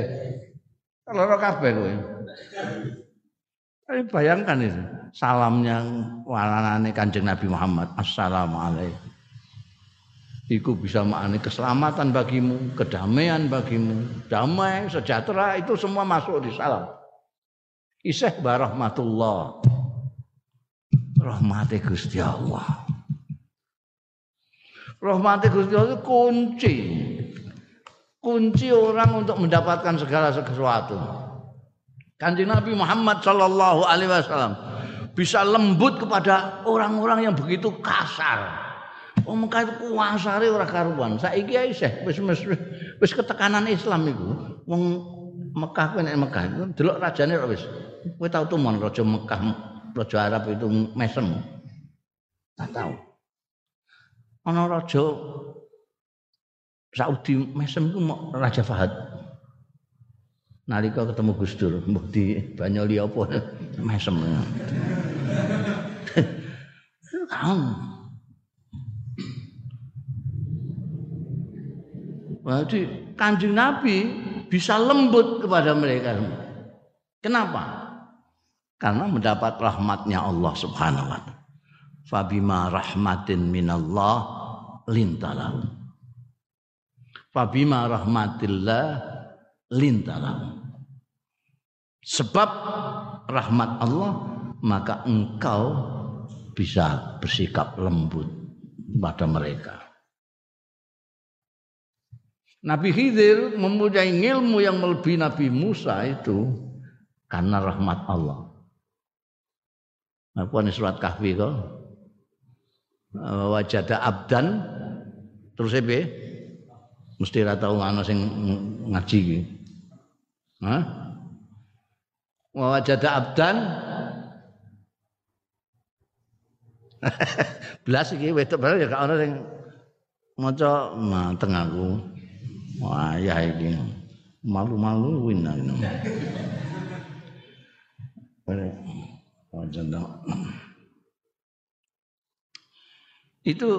Lara kabeh kowe. Tapi bayangkan itu salamnya walanane Kanjeng Nabi Muhammad. Assalamualaikum. Iku bisa maknani keselamatan bagimu, kedamaian bagimu, damai, sejahtera itu semua masuk di salam. Iseh barahmatullah. Rahmati Gusti Allah. Rahmati Gusti Allah itu kunci. Kunci orang untuk mendapatkan segala sesuatu. Kanjeng Nabi Muhammad Shallallahu Alaihi Wasallam bisa lembut kepada orang-orang yang begitu kasar Wong Mekah itu kuasare ora karuan. Saiki ae isih wis wis ketekanan Islam iku. Wong Mekah kuwi nek Mekah iku delok rajane kok wis. Kowe tau tumon raja Mekah, raja Arab itu mesem. Tak tahu. Ana raja Saudi mesem ku Raja Fahad. Nalika ketemu Gus Dur, mbok di Banyoli apa mesem. Kan Jadi kanjeng Nabi bisa lembut kepada mereka. Kenapa? Karena mendapat rahmatnya Allah Subhanahu wa taala. Fabima rahmatin minallah lintalahu. Fabima rahmatillah lintalahu. Sebab rahmat Allah maka engkau bisa bersikap lembut pada mereka. Nabi Khidir mempunyai ilmu yang melebihi Nabi Musa itu karena rahmat Allah. Apa surat kahfi kok? Wajada abdan terus ebe mesti ora tau ana sing ngaji iki. Hah? Wajada abdan belas iki wedok bareng ya gak ana sing maca mateng aku. Wah, ya iki malu-malu win Itu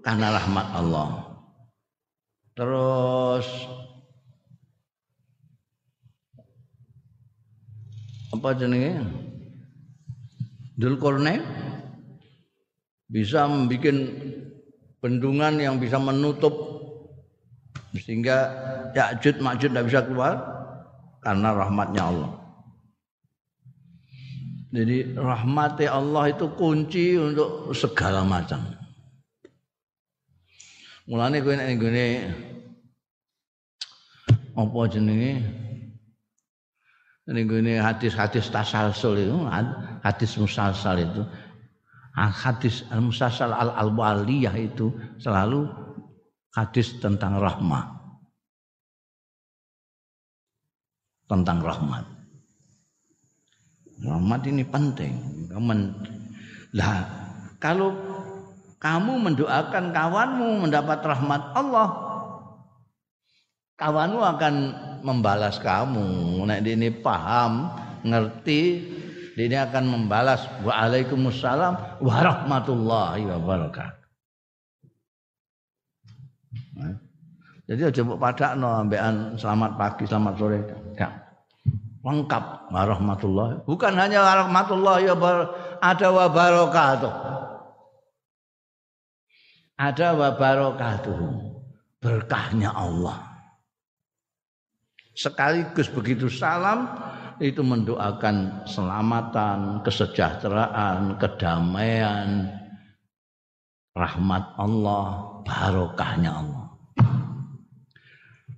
karena rahmat Allah. Terus apa jenenge? Dulkorne bisa membuat bendungan yang bisa menutup sehingga Ya'jud Ma'jud tidak bisa keluar karena rahmatnya Allah. Jadi rahmatnya Allah itu kunci untuk segala macam. Mulane kowe nek nggone apa? Nek nggone hadis-hadis tasalsul itu, hadis musalsal itu, hadis al-musalsal al-waliyah itu selalu hadis tentang rahmat. Tentang rahmat. Rahmat ini penting. Lah, kalau kamu mendoakan kawanmu mendapat rahmat Allah, kawanmu akan membalas kamu. Nek ini paham, ngerti, ini akan membalas. Waalaikumsalam warahmatullahi wabarakatuh. Jadi aja mbok padakno ambekan selamat pagi, selamat sore. Ya. Lengkap warahmatullah. Bukan hanya warahmatullah ya bar, ada wa barakatuh. Ada wa barakatuh. Berkahnya Allah. Sekaligus begitu salam itu mendoakan selamatan, kesejahteraan, kedamaian, rahmat Allah, barokahnya Allah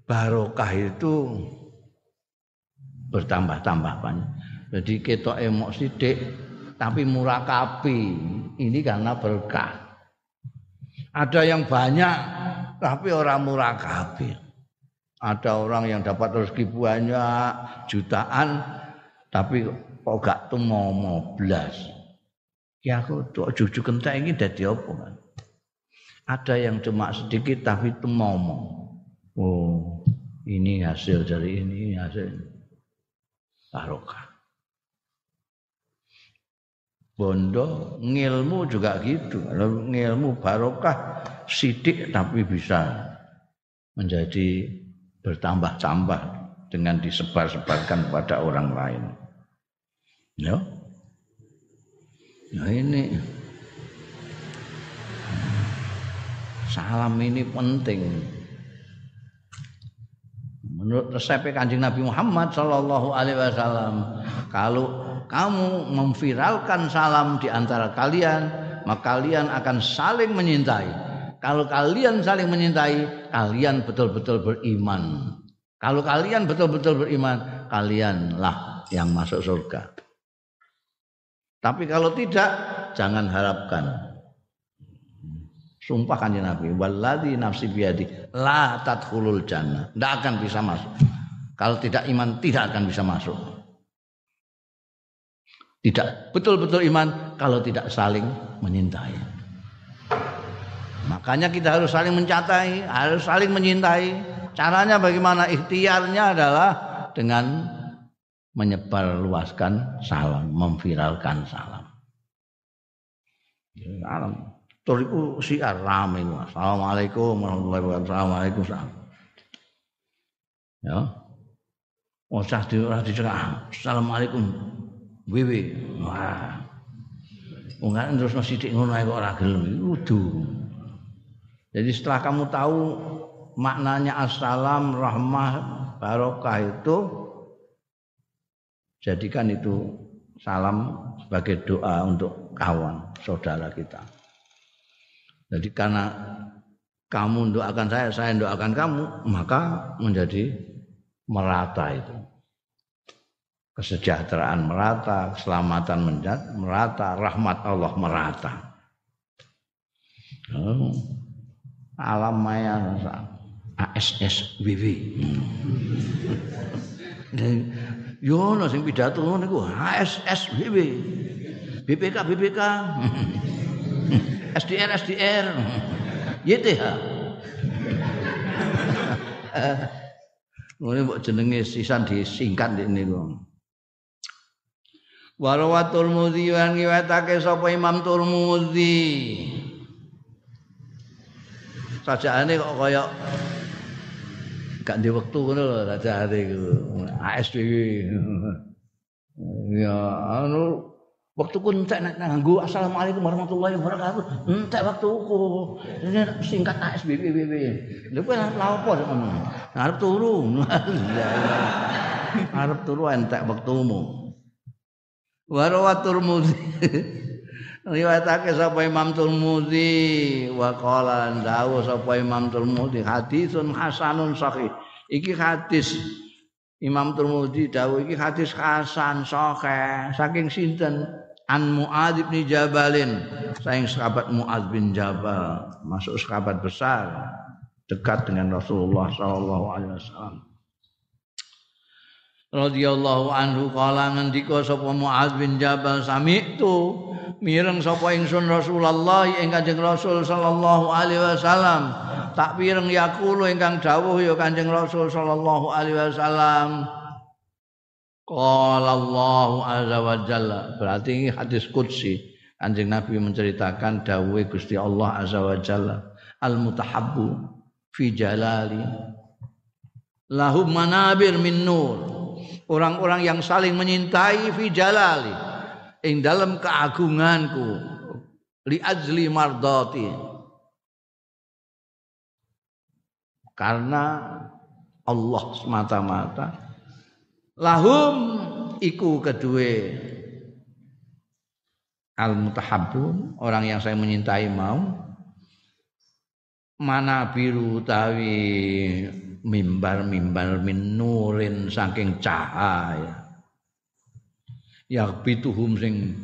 barokah itu bertambah-tambah banyak. Jadi kita emok sidik tapi murah kapi. Ini karena berkah. Ada yang banyak tapi orang murah kapi. Ada orang yang dapat rezeki banyak jutaan tapi kok gak tuh mau mau belas. Ya aku tuh cucu kentek ini dari apa? Ada yang cuma sedikit tapi mau. Oh. Ini hasil dari ini, ini hasil barokah. Bondo ngilmu juga gitu. Kalau ngilmu barokah sidik tapi bisa menjadi bertambah-tambah dengan disebar-sebarkan kepada orang lain. Ya. Nah ini salam ini penting. Menurut resep Kanjeng Nabi Muhammad Shallallahu Alaihi Wasallam, kalau kamu memviralkan salam di antara kalian, maka kalian akan saling menyintai. Kalau kalian saling menyintai, kalian betul-betul beriman. Kalau kalian betul-betul beriman, kalianlah yang masuk surga. Tapi kalau tidak, jangan harapkan. Sumpah kan Nabi, walladzi nafsi biadi la tadkhulul jannah. Tidak akan bisa masuk. Kalau tidak iman tidak akan bisa masuk. Tidak betul-betul iman kalau tidak saling menyintai. Makanya kita harus saling mencatai, harus saling menyintai. Caranya bagaimana? Ikhtiarnya adalah dengan menyebar luaskan salam, memviralkan salam. Salam. Tur iku siar rame Assalamualaikum warahmatullahi wabarakatuh. Assalamualaikum. Ya. Usah di ora Assalamualaikum. Wiwi. Wah. Wong terus sithik ngono ae kok ora gelem. Jadi setelah kamu tahu maknanya assalam, rahmah, barokah itu jadikan itu salam sebagai doa untuk kawan saudara kita. Jadi karena kamu doakan saya, saya doakan kamu, maka menjadi merata itu kesejahteraan merata, keselamatan merata, rahmat Allah merata. Oh, alam maya ASS WW. Yo ono sing pidato ngono niku WW. BPK BPK. SDR SDR. YTH. Ngono mbok jenenge sisan disingkat niku. Warawa Turmudi yang ngiwetake sapa Imam Turmudi. Sajaane kok kaya gak ndek wektu ngono lho sajaane iku. ASDW. Ya anu waktu ku entek nek nganggo assalamualaikum warahmatullahi wabarakatuh. Entek waktuku. Singkat ASBB. Lha kowe lha opo ngono? Arep turu. Arep turu entek wektumu. Warawa Turmuzi. Riwayatake sapa Imam Turmuzi wa qala dawu sapa Imam Turmuzi hadisun hasanun sahih. Iki hadis Imam Turmuzi dawuh iki hadis hasan sahih saking sinten An Muadz bin Jabalin. Saking sahabat Muadz bin Jabal. Masuk sahabat besar. Dekat dengan Rasulullah sallallahu alaihi wasallam. Radhiyallahu anhu kala ngendika sapa Muaz bin Jabal sami'tu mireng sapa ingsun Rasulullah ing Kanjeng Rasul sallallahu alaihi wasallam. Tak pireng yaqulu ingkang dawuh ya Kanjeng Rasul sallallahu alaihi wasallam Qala Allah azza wa jalla. Berarti ini hadis qudsi. Kanjeng Nabi menceritakan dawuh Gusti Allah azza wa jalla. Al mutahabbu fi jalali. Lahum manabir min nur. Orang-orang yang saling menyintai fi jalali. Ing dalam keagunganku. Li ajli mardati. Karena Allah semata-mata lahum iku kedua al mutahabbun orang yang saya menyintai mau. Mana biru tawi mimbar-mimbar min nurin saking cahaya. Ya bituhum sing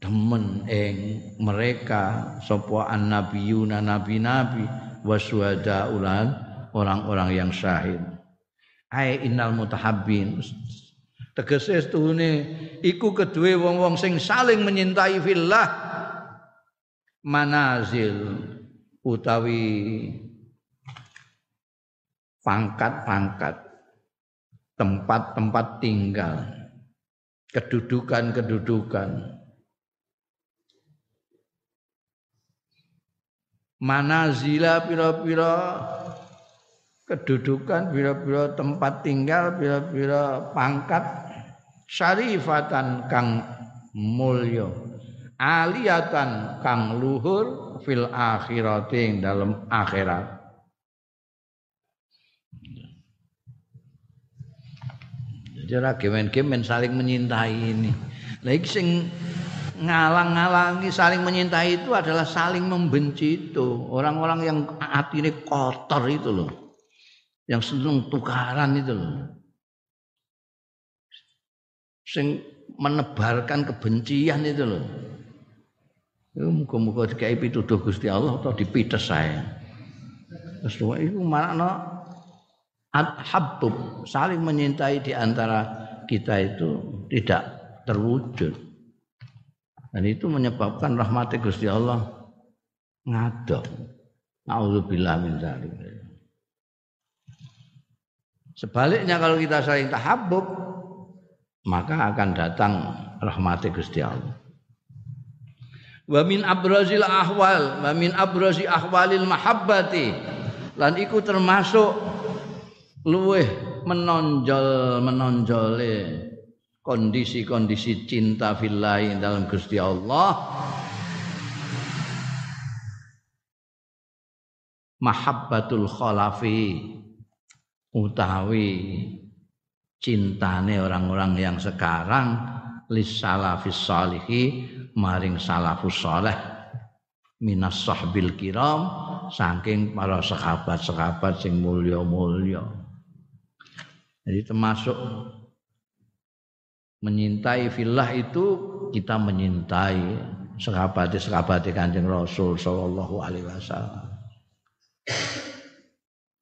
demen ing mereka sapa annabiyuna nabi-nabi waswada ulan orang-orang yang syahid ai innal mutahabbin tegese setuhune iku kedue wong-wong sing saling menyintai fillah manazil utawi pangkat-pangkat, tempat-tempat tinggal, kedudukan-kedudukan. Manazila pira-pira kedudukan, pira-pira tempat tinggal, pira-pira pangkat syarifatan kang mulya aliyatan kang luhur fil akhirati dalam akhirat Jadi ora gemen-gemen saling menyintai ini. Lah iki sing ngalang-ngalangi saling menyintai itu adalah saling membenci itu. Orang-orang yang hati ini kotor itu loh. Yang seneng tukaran itu loh. Sing menebarkan kebencian itu loh. Itu muga-muga dikai pituduh Gusti Allah atau dipites saya. Terus itu makna saling menyintai di antara kita itu tidak terwujud. Dan itu menyebabkan rahmat Gusti Allah ngadok. Nauzubillah min dzalik. Sebaliknya kalau kita saling tahabbub maka akan datang rahmat Gusti Allah. Wa min abrazil ahwal, wa min abrazi ahwalil mahabbati. Lan iku termasuk luweh menonjol menonjole kondisi-kondisi cinta fillahi dalam Gusti Allah mahabbatul khalafi utawi cintane orang-orang yang sekarang lis salafis salihi maring salafus saleh minas sahbil kiram saking para sahabat-sahabat sing mulya-mulya jadi termasuk menyintai filah itu kita menyintai sahabat-sahabat Kanjeng Rasul sallallahu alaihi wasallam.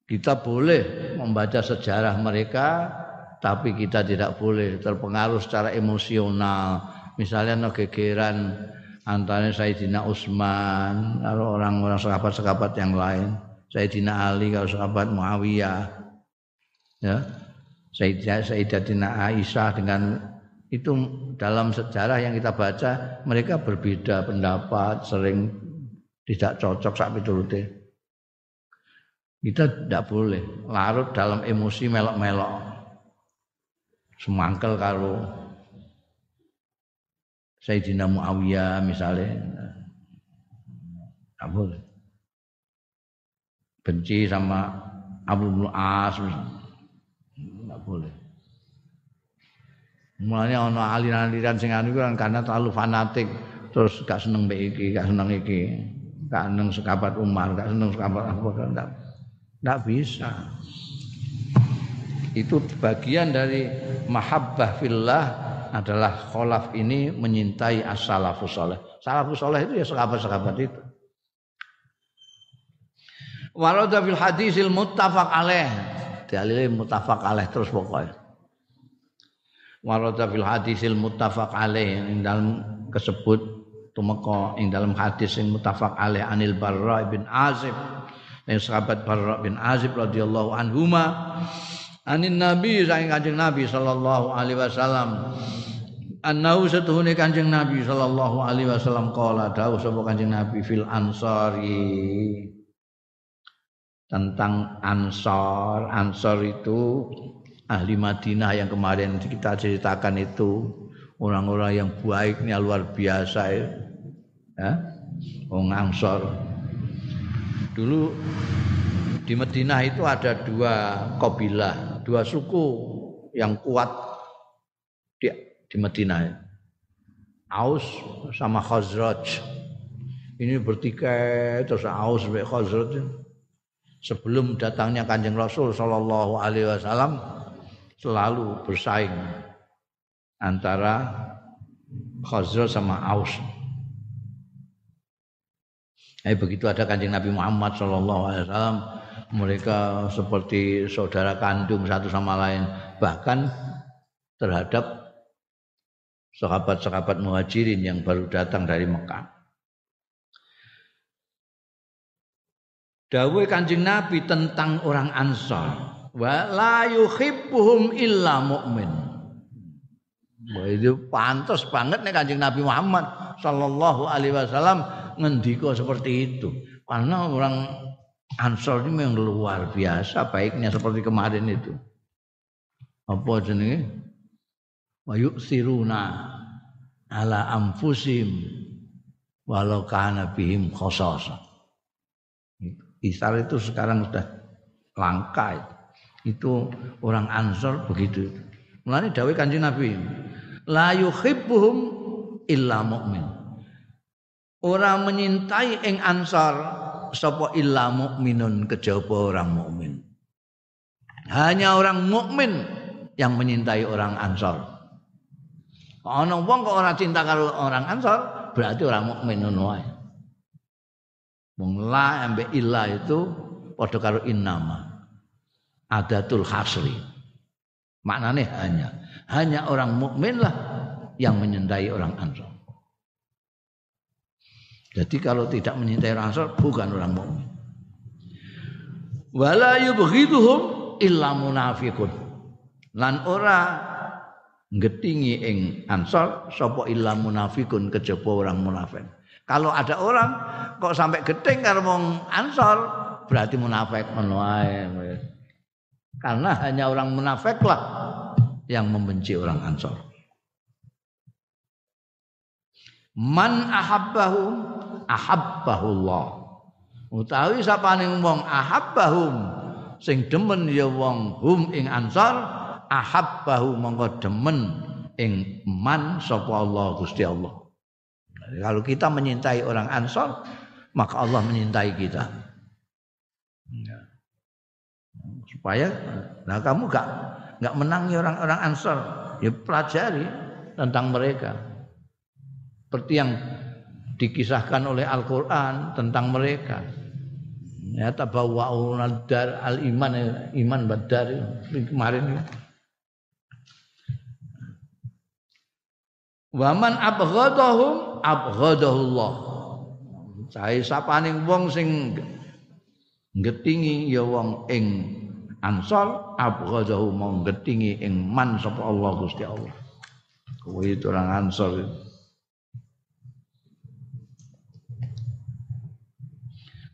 Kita boleh membaca sejarah mereka tapi kita tidak boleh terpengaruh secara emosional. Misalnya gegeran antara Sayyidina Utsman atau orang-orang sahabat-sahabat yang lain, Sayyidina Ali kalau sahabat Muawiyah. Ya, Sayyidah Sayyidatina Aisyah dengan itu dalam sejarah yang kita baca mereka berbeda pendapat sering tidak cocok sak piturute kita tidak boleh. Larut dalam emosi melok-melok. Semangkel karo Sayyidina Muawiyah misalnya. Tidak boleh. Benci sama Abu As boleh. Mulanya ana aliran-aliran sing anu kan karena terlalu fanatik. Terus gak seneng mbek iki, gak seneng iki. Gak seneng sekabat Umar, gak seneng sekabat Abu Bakar, Enggak bisa. Itu bagian dari mahabbah fillah adalah kholaf ini menyintai as-salafus saleh. Salafus saleh itu ya sahabat-sahabat itu. Warada fil hadisil muttafaq alaih dalile muttafaq alaih terus pokoknya warada fil hadisil muttafaq alaih ing dalam kesebut tumeka ing dalam hadis sing muttafaq alaih anil barra bin azib yang sahabat barra bin azib radhiyallahu anhuma anin nabi saking kanjeng nabi sallallahu alaihi wasallam Annahu setuhune Kanjeng Nabi sallallahu alaihi wasallam qala dawuh sapa Kanjeng Nabi fil ansari tentang Ansor. Ansor itu ahli Madinah yang kemarin kita ceritakan itu orang-orang yang baiknya luar biasa ya. Orang Ansor. Dulu di Madinah itu ada dua kabilah, dua suku yang kuat di, di Madinah. Aus sama Khazraj. Ini bertikai terus Aus sampai Khazraj sebelum datangnya Kanjeng Rasul Shallallahu alaihi wasallam selalu bersaing antara Khazraj sama Aus. Eh begitu ada Kanjeng Nabi Muhammad Shallallahu alaihi wasallam mereka seperti saudara kandung satu sama lain bahkan terhadap sahabat-sahabat muhajirin yang baru datang dari Mekah. Dawe Kanjeng Nabi tentang orang Ansor. wa la yuhibbuhum illa mu'min. Wah, itu pantas banget nih kanjeng Nabi Muhammad Sallallahu Alaihi Wasallam ngendiko seperti itu. Karena orang Ansor ini memang luar biasa baiknya seperti kemarin itu. Apa jenenge? Wa siruna ala amfusim walau kana bihim khosasa. Isar itu sekarang sudah langka itu. itu orang Ansor begitu. Mulane dawuh Kanjeng Nabi, la yuhibbuhum illa mu'min. Orang menyintai ing Ansor sapa illa mukminun kejaba orang mukmin. Hanya orang mukmin yang menyintai orang Ansor. Ana wong kok ora cinta karo orang Ansor, berarti orang mukmin ngono wae. Wong la ambek illa itu padha karo innama. Adatul hasri. Maknanya hanya hanya orang mukmin lah yang menyintai orang Ansor. Jadi kalau tidak menyintai Ansor bukan orang mukmin. Wala yubghiduhum illa munafiqun. Lan ora ngetingi ing Ansor sapa illa munafikun kejaba orang munafik. Kalau ada orang kok sampai geting karo wong Ansor, berarti munafik ngono Karena hanya orang munafik lah yang membenci orang Ansor. Man ahabbahum ahabbahullah. Utawi sapane wong ahabbahum sing demen ya wong hum ing Ansor ahabbahu mongko demen ing man sapa Allah Gusti Allah. Kalau kita menyintai orang Ansor, maka Allah menyintai kita. Ya. Supaya, nah kamu gak nggak menangi orang-orang Ansor, ya pelajari tentang mereka. Seperti yang dikisahkan oleh Al-Quran tentang mereka. Ya tabawwa'un dar al-iman iman badar kemarin Waman abghadahum abghadahullah. Sae sapane wong sing ngetingi ya wong ing Ansor abghadahu mong ngetingi ing man sapa Allah Gusti Allah. Kuwi itu orang Ansor.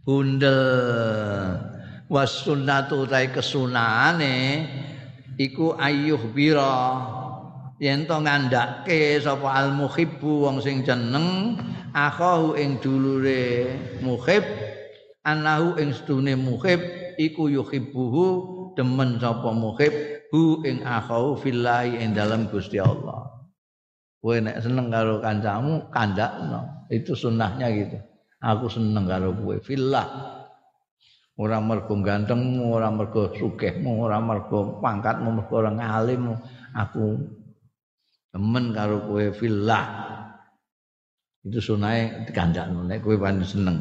Bundel. Was sunnatu tai kesunahane iku ayyuh bira yen to ngandhake sapa al muhibbu wong sing jeneng akhahu ing dulure muhib anahu ing sedune muhib iku yuhibbuhu demen sapa muhib hu ing akhahu fillahi ing dalam Gusti Allah. Kowe nek seneng karo kancamu kandakno itu sunnahnya gitu aku seneng karo kowe. Fillah. Ora mergo gantengmu ora mergo sugihmu ora mergo pangkatmu mergo ora ngalimmu. Aku temen karo kowe. Fillah. Itu sunai dikandakno. Nek kowe pancen seneng.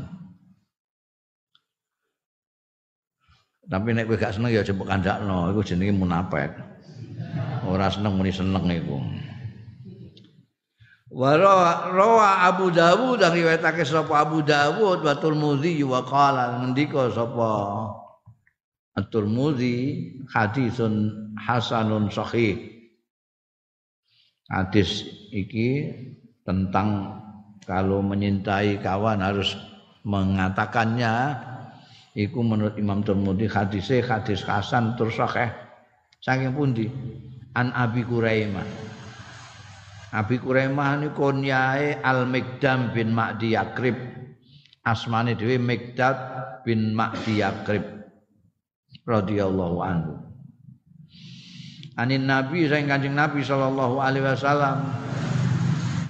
Tapi nek kowe gak seneng ya mbok kandakno. Iku jenenge munafik. Ora seneng muni seneng iku Wara rawa Abu Dawud riwayatake sapa Abu Dawud wa Tirmidzi wa qala ngendika sapa? At-Tirmidzi hadisun hasanun sahih. Hadis iki tentang kalau menyintai kawan harus mengatakannya. Iku menurut Imam Tirmidzi hadise hadis hasan terus sahih. Saking pundi? An Abi Quraimah Abi Quraimah niku kunyae Al Mikdam bin Ma'di Yakrib. Asmane dhewe Mikdad bin Ma'di Yakrib. Radhiyallahu anhu. Anin nabi saing kanjeng nabi sallallahu alaihi wasallam.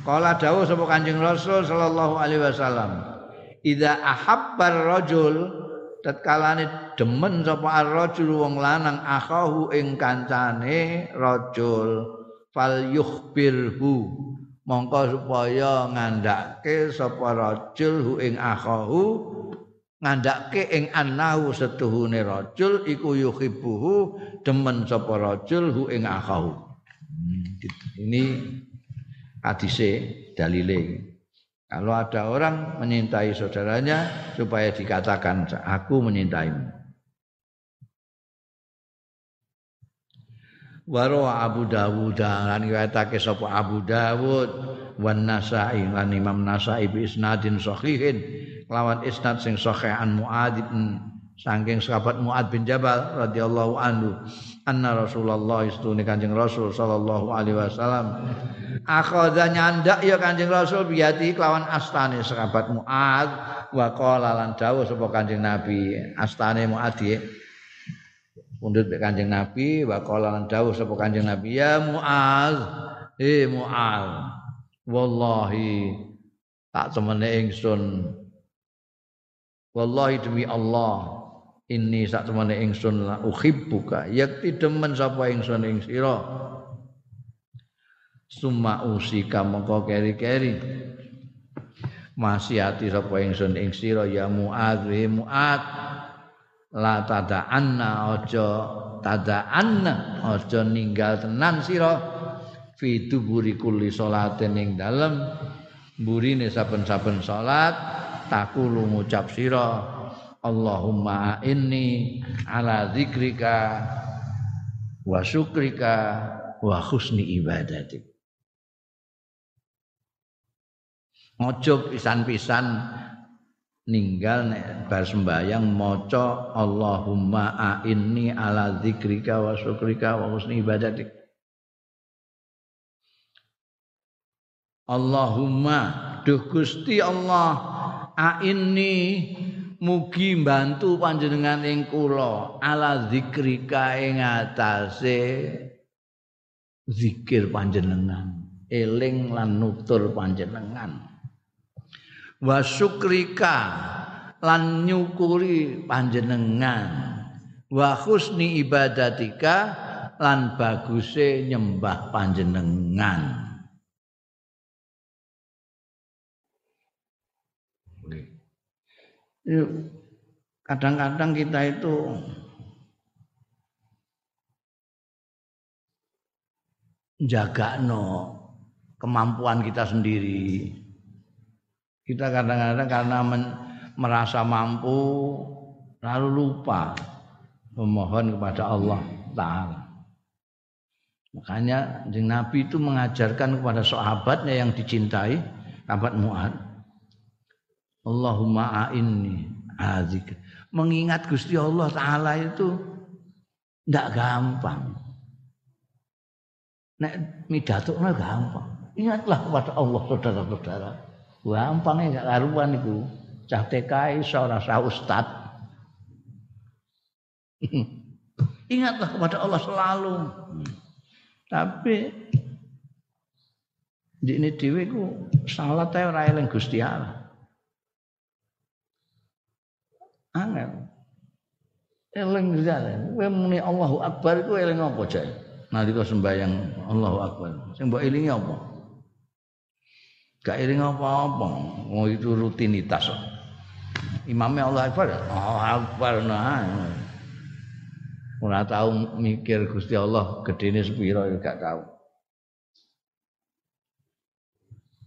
Kala dawuh sapa Kanjeng Rasul sallallahu alaihi wasallam, "Idza ahabbar rajul tatkalane demen sapa ar-rajul wong lanang akhahu ing kancane rajul fal yukhbirhu mongko supaya ngandake sapa rajul hu ing akhahu ngandake ing annahu setuhune rajul iku yuhibbuhu demen sapa rajul hu ing akhahu. Hmm, gitu. ini hadise dalile. Kalau ada orang menyintai saudaranya supaya dikatakan aku menyintaimu Waro Abu Dawud lan riwayatake sapa Abu Dawud wan Nasa'i lan Imam Nasa'i bi isnadin sahihin lawan isnad sing sahih an Muad bin saking sahabat Muad bin Jabal radhiyallahu anhu anna Rasulullah istune Kanjeng Rasul sallallahu alaihi wasallam akhadha nyandak ya Kanjeng Rasul biyati kelawan astane sahabat Muad wa qala lan dawuh sapa Kanjeng Nabi astane Muad pundut mek Kanjeng Nabi wa qala lan dawuh Kanjeng Nabi ya Muaz he Muaz wallahi tak temene ingsun. Wallahi demi Allah ini sak temene ingsun la uhibbuka yakti demen sapa ingsun ing sira. Summa usika mongko keri-keri. Masihati sapa ingsun ing sira ya Muaz Muaz la tada'anna aja tada'anna aja ninggal tenan sira. Fi duburi kulli salatin ing dalem. Burine saben-saben salat takulu ngucap sira. Allahumma inni ala zikrika wa syukrika wa husni ibadatik. Ojo pisan-pisan ninggal nek bar sembayang maca Allahumma a'inni ala dzikrika wa syukrika wa husni ibadatik. Allahumma duh Gusti Allah a'inni mugi bantu panjenengan ing kula ala dzikrika ing atase zikir panjenengan eling lan nutur panjenengan wa syukrika lan nyukuri panjenengan. Wa husni ibadatika lan baguse nyembah panjenengan. Kadang-kadang kita itu jaga no kemampuan kita sendiri kita kadang-kadang karena men, merasa mampu lalu lupa memohon kepada Allah Taala. Makanya Nabi itu mengajarkan kepada sahabatnya yang dicintai, sahabat Mu'ad. Allahumma a'inni azik. Mengingat Gusti Allah Ta'ala itu tidak gampang. Nek midatuk gampang. Ingatlah kepada Allah saudara-saudara. Gampangnya gak karuan itu. Cah TK iso rasa ustad. Ingatlah kepada Allah selalu. Tapi di ini dewi ku salat ae ora Gusti Allah. Angel. Eling Gusti Allah. Kowe muni Allahu Akbar iku eling apa jae? Nalika sembahyang Allahu Akbar. Sing mbok elingi apa? Gak iring apa-apa. Oh itu rutinitas. Imamnya Allah Akbar, Allah Akbar nah. Ora tahu mikir Gusti Allah gedene sepira gak tahu.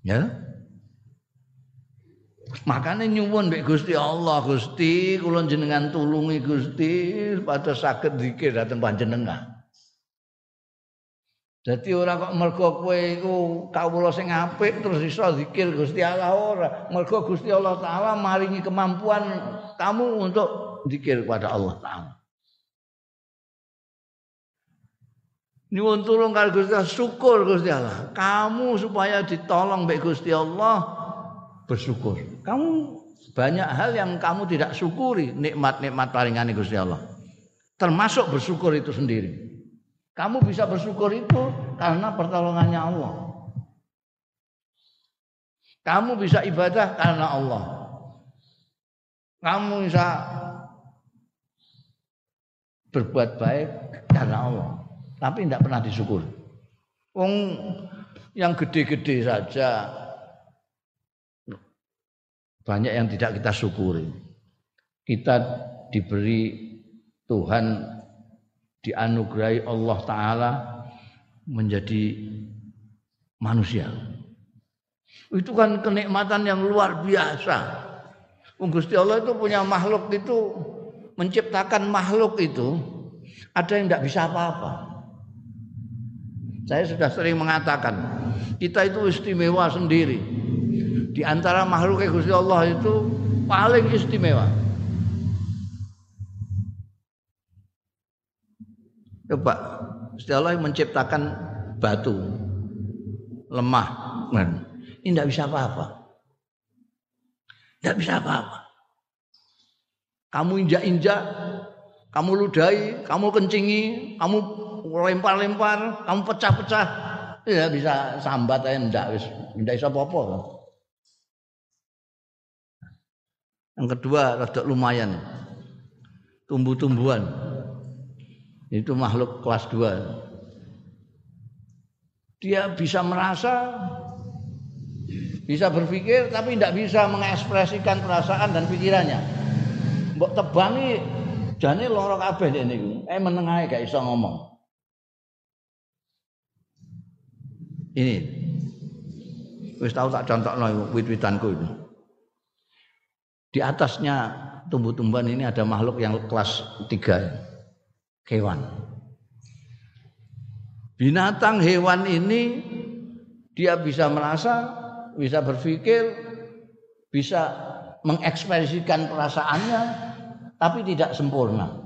Ya. Makanya nyuwun mbek Gusti Allah, Gusti kula jenengan tulungi Gusti pada sakit zikir dateng panjenengan. Jadi ora kok mergo kowe iku kawula sing apik terus iso zikir Gusti Allah ora. Mergo Gusti Allah taala maringi kemampuan kamu untuk zikir kepada Allah taala. Nyuwun tulung karo Gusti Allah, syukur Gusti Allah. Kamu supaya ditolong mbek Gusti Allah bersyukur. Kamu banyak hal yang kamu tidak syukuri nikmat-nikmat paringane Gusti Allah. Termasuk bersyukur itu sendiri. Kamu bisa bersyukur itu karena pertolongannya Allah. Kamu bisa ibadah karena Allah. Kamu bisa berbuat baik karena Allah. Tapi tidak pernah disyukur. Wong yang gede-gede saja banyak yang tidak kita syukuri. Kita diberi Tuhan dianugerahi Allah taala menjadi manusia. Itu kan kenikmatan yang luar biasa. Gusti Allah itu punya makhluk itu menciptakan makhluk itu ada yang tidak bisa apa-apa. Saya sudah sering mengatakan, kita itu istimewa sendiri. Di antara makhluk Gusti Allah itu paling istimewa. Coba, Gusti Allah menciptakan batu lemah, ini tidak bisa apa-apa. Tidak bisa apa-apa. Kamu injak-injak, kamu ludahi, kamu kencingi, kamu lempar-lempar, kamu pecah-pecah, ya bisa sambat aja ndak wis ndak iso apa-apa. Yang kedua rada lumayan. Tumbuh-tumbuhan. Itu makhluk kelas 2. Dia bisa merasa bisa berpikir tapi tidak bisa mengekspresikan perasaan dan pikirannya. Mbok tebangi jane lara kabeh niku. Eh menengahe gak iso ngomong. Ini wis tahu tak contohno wit-witanku itu. Di atasnya tumbuh-tumbuhan ini ada makhluk yang kelas tiga hewan. Binatang hewan ini dia bisa merasa, bisa berpikir, bisa mengekspresikan perasaannya, tapi tidak sempurna.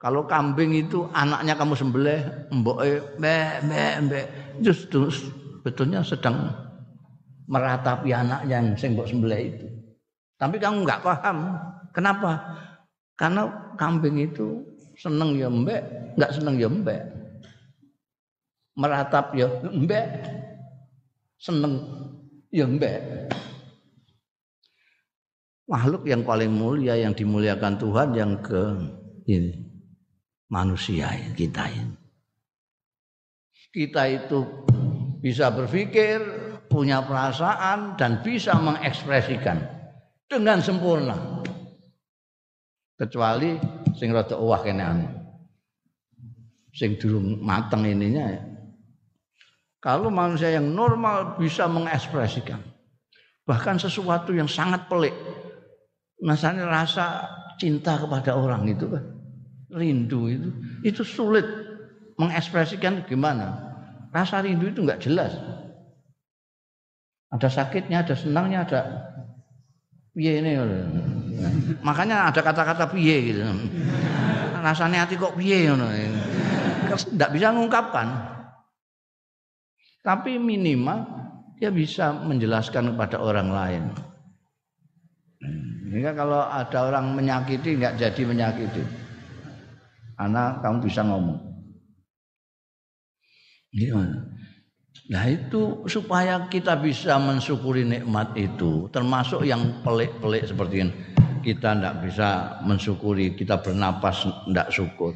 Kalau kambing itu anaknya kamu sembelih, mbok mbek mbek mbek, justru betulnya sedang meratapi anak yang sembelih itu. Tapi kamu nggak paham. Kenapa? Karena kambing itu seneng ya mbek, nggak seneng ya mbek. Meratap ya mbek, seneng ya mbek. Makhluk yang paling mulia yang dimuliakan Tuhan yang ke ini manusia kita ini. Kita itu bisa berpikir, punya perasaan dan bisa mengekspresikan dengan sempurna. Kecuali sing rada uwah kene anu. Sing durung mateng ininya ya. Kalau manusia yang normal bisa mengekspresikan bahkan sesuatu yang sangat pelik. Misalnya rasa cinta kepada orang itu kan rindu itu itu sulit mengekspresikan gimana. Rasa rindu itu enggak jelas. Ada sakitnya, ada senangnya, ada piye ini. Makanya ada kata-kata piye gitu. Rasanya hati kok piye ngono. Enggak bisa mengungkapkan. Tapi minimal dia bisa menjelaskan kepada orang lain. Ini kalau ada orang menyakiti nggak jadi menyakiti. Karena kamu bisa ngomong. Gimana? Nah itu supaya kita bisa mensyukuri nikmat itu, termasuk yang pelik-pelik seperti ini. Kita tidak bisa mensyukuri, kita bernapas tidak syukur.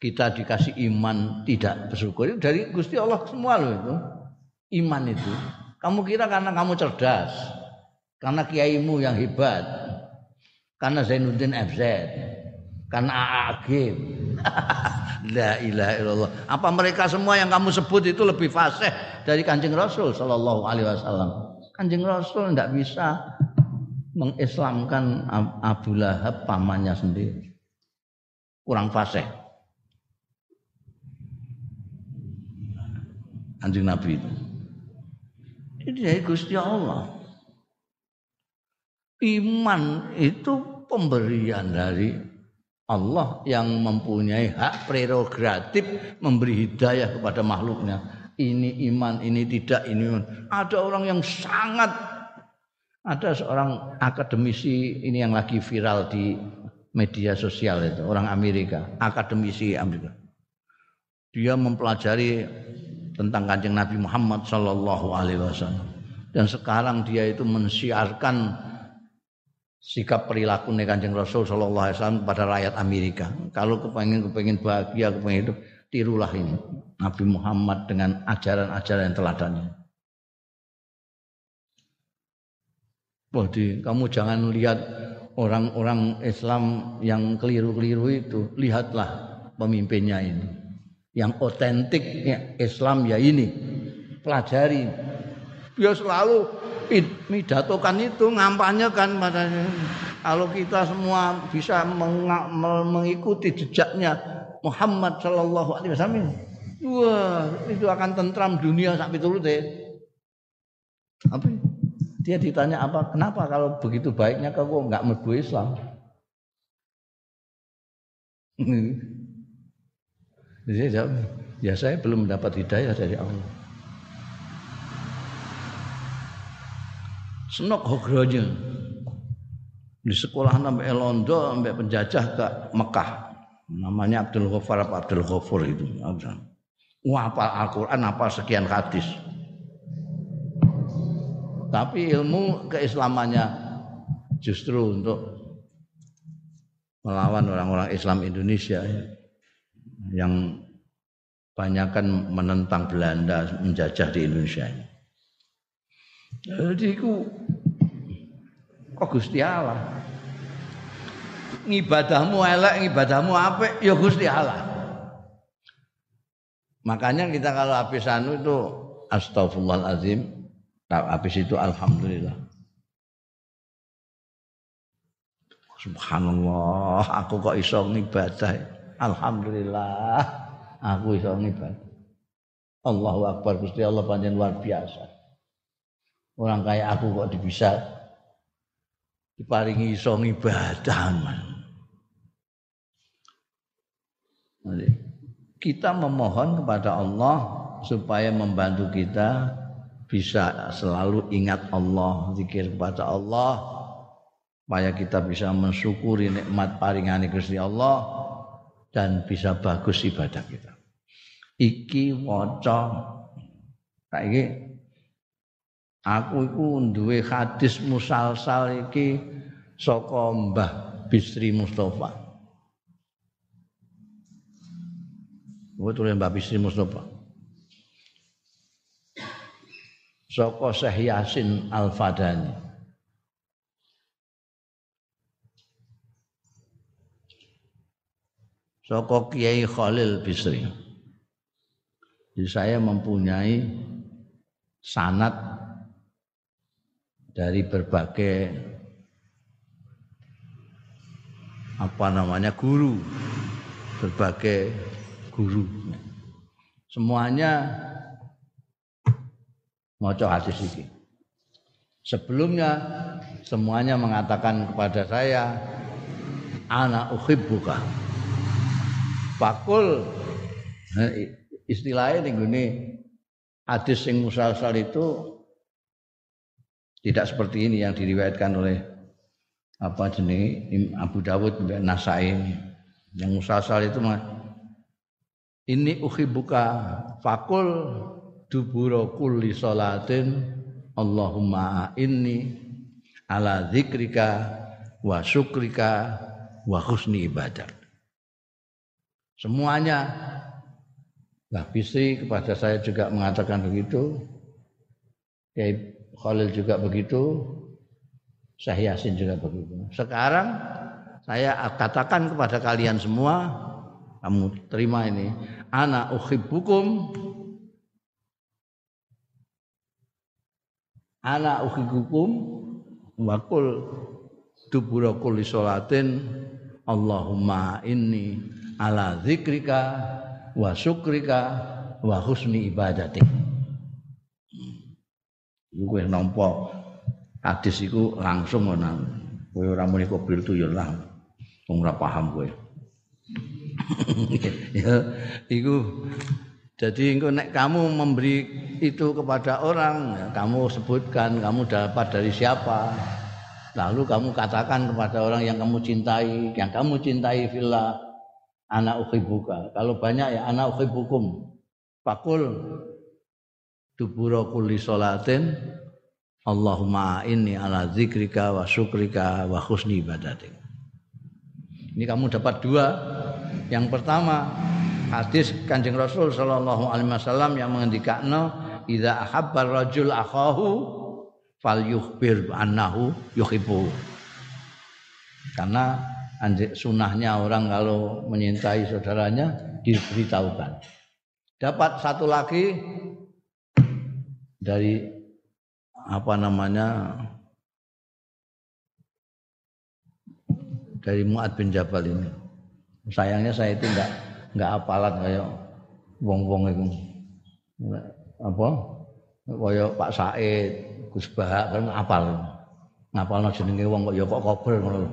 Kita dikasih iman tidak bersyukur. Dari Gusti Allah semua loh itu. Iman itu. Kamu kira karena kamu cerdas, karena kiaimu yang hebat, karena Zainuddin FZ, karena AAG. La ilaha illallah. Apa mereka semua yang kamu sebut itu lebih fasih dari Kanjeng Rasul sallallahu alaihi wasallam? Kanjeng Rasul tidak bisa mengislamkan Abu Lahab pamannya sendiri. Kurang fasih. Kanjeng Nabi itu. Ini dari Gusti Allah. Iman itu pemberian dari Allah yang mempunyai hak prerogatif memberi hidayah kepada makhluknya. Ini iman, ini tidak, ini. Ada orang yang sangat ada seorang akademisi ini yang lagi viral di media sosial itu, orang Amerika, akademisi Amerika. Dia mempelajari tentang kanjeng Nabi Muhammad Sallallahu Alaihi Wasallam dan sekarang dia itu mensiarkan sikap perilaku kanjeng Rasul Shallallahu Alaihi Wasallam pada rakyat Amerika. Kalau kepengen kepengen bahagia, kepengen hidup, tirulah ini Nabi Muhammad dengan ajaran-ajaran yang teladannya. Jadi kamu jangan lihat orang-orang Islam yang keliru-keliru itu, lihatlah pemimpinnya ini. Yang otentik Islam ya ini, pelajari. Dia selalu midatokan itu ngampanyekan padanya kalau kita semua bisa mengikuti jejaknya Muhammad Shallallahu Alaihi Wasallam wah itu akan tentram dunia sampai deh. Apa? Dia ditanya apa? Kenapa kalau begitu baiknya kau nggak mau Islam? Dia jawab, ya saya belum mendapat hidayah dari Allah. Senok hogronya di sekolah sampai Londo sampai penjajah ke Mekah namanya Abdul Ghaffar apa Abdul Ghafur itu wah apa Al-Quran apa sekian hadis tapi ilmu keislamannya justru untuk melawan orang-orang Islam Indonesia yang banyakkan menentang Belanda menjajah di Indonesia. Jadi ku kok Gusti Allah. Ngibadahmu elek, ngibadahmu apik ya Gusti Allah. Makanya kita kalau habis anu itu astagfirullahalazim, habis itu alhamdulillah. Subhanallah, aku kok iso ngibadah. Alhamdulillah, aku iso ngibadah. Allahu Akbar Gusti Allah panjang luar biasa. Orang kayak aku kok bisa diparingi iso ngibadah. Kita memohon kepada Allah supaya membantu kita bisa selalu ingat Allah, zikir kepada Allah, supaya kita bisa mensyukuri nikmat paringane Gusti Allah dan bisa bagus ibadah kita. Iki waca saiki aku iku duwe hadis musalsal iki saka Mbah Bisri Mustafa. Gue tulis Mbah Bisri Mustafa. Saka Syekh Yasin Al-Fadani. Saka Kiai Khalil Bisri. Jadi saya mempunyai sanat dari berbagai apa namanya guru berbagai guru. Semuanya maca hadis ini. Sebelumnya semuanya mengatakan kepada saya anak uhibbuka. Pakul istilahnya ini hadis yang musalsal itu tidak seperti ini yang diriwayatkan oleh apa jenis Abu Dawud Nasai yang musalsal itu ini buka fakul duburo kulli salatin Allahumma inni ala zikrika wa syukrika wa husni ibadah. Semuanya Nah, Bisri kepada saya juga mengatakan begitu. Kiai Khalil juga begitu. Syekh Yasin juga begitu. Sekarang saya katakan kepada kalian semua kamu terima ini ana uhibbukum ana uhibbukum wa qul dubura kulli salatin Allahumma inni ala zikrika wa syukrika wa husni ibadatik iku kowe nampa hadis iku langsung ngono. Kowe ora muni kok tu ya lah. Wong ora paham kowe ya itu jadi nek kamu memberi itu kepada orang ya, kamu sebutkan kamu dapat dari siapa. Lalu kamu katakan kepada orang yang kamu cintai yang kamu cintai villa anak ukhibuka. Kalau banyak ya anak ukhibukum. Fakul dubura kulli salatin Allahumma inni ala zikrika wa syukrika wa husni ibadatik. Ini kamu dapat dua. Yang pertama hadis Kanjeng Rasul sallallahu alaihi wasallam yang mengendikakno idza ahabba rajul akhahu falyukhbir annahu yuhibbu. Karena sunahnya orang kalau menyintai saudaranya diberitahukan. Dapat satu lagi dari apa namanya dari Muad bin Jabal ini. Sayangnya saya itu enggak enggak apalan kaya wong-wong iku. Apa? Kaya Pak Said, Gus Bahak kan apal. Ngapalno jenenge wong kok ya kok kobel ngono.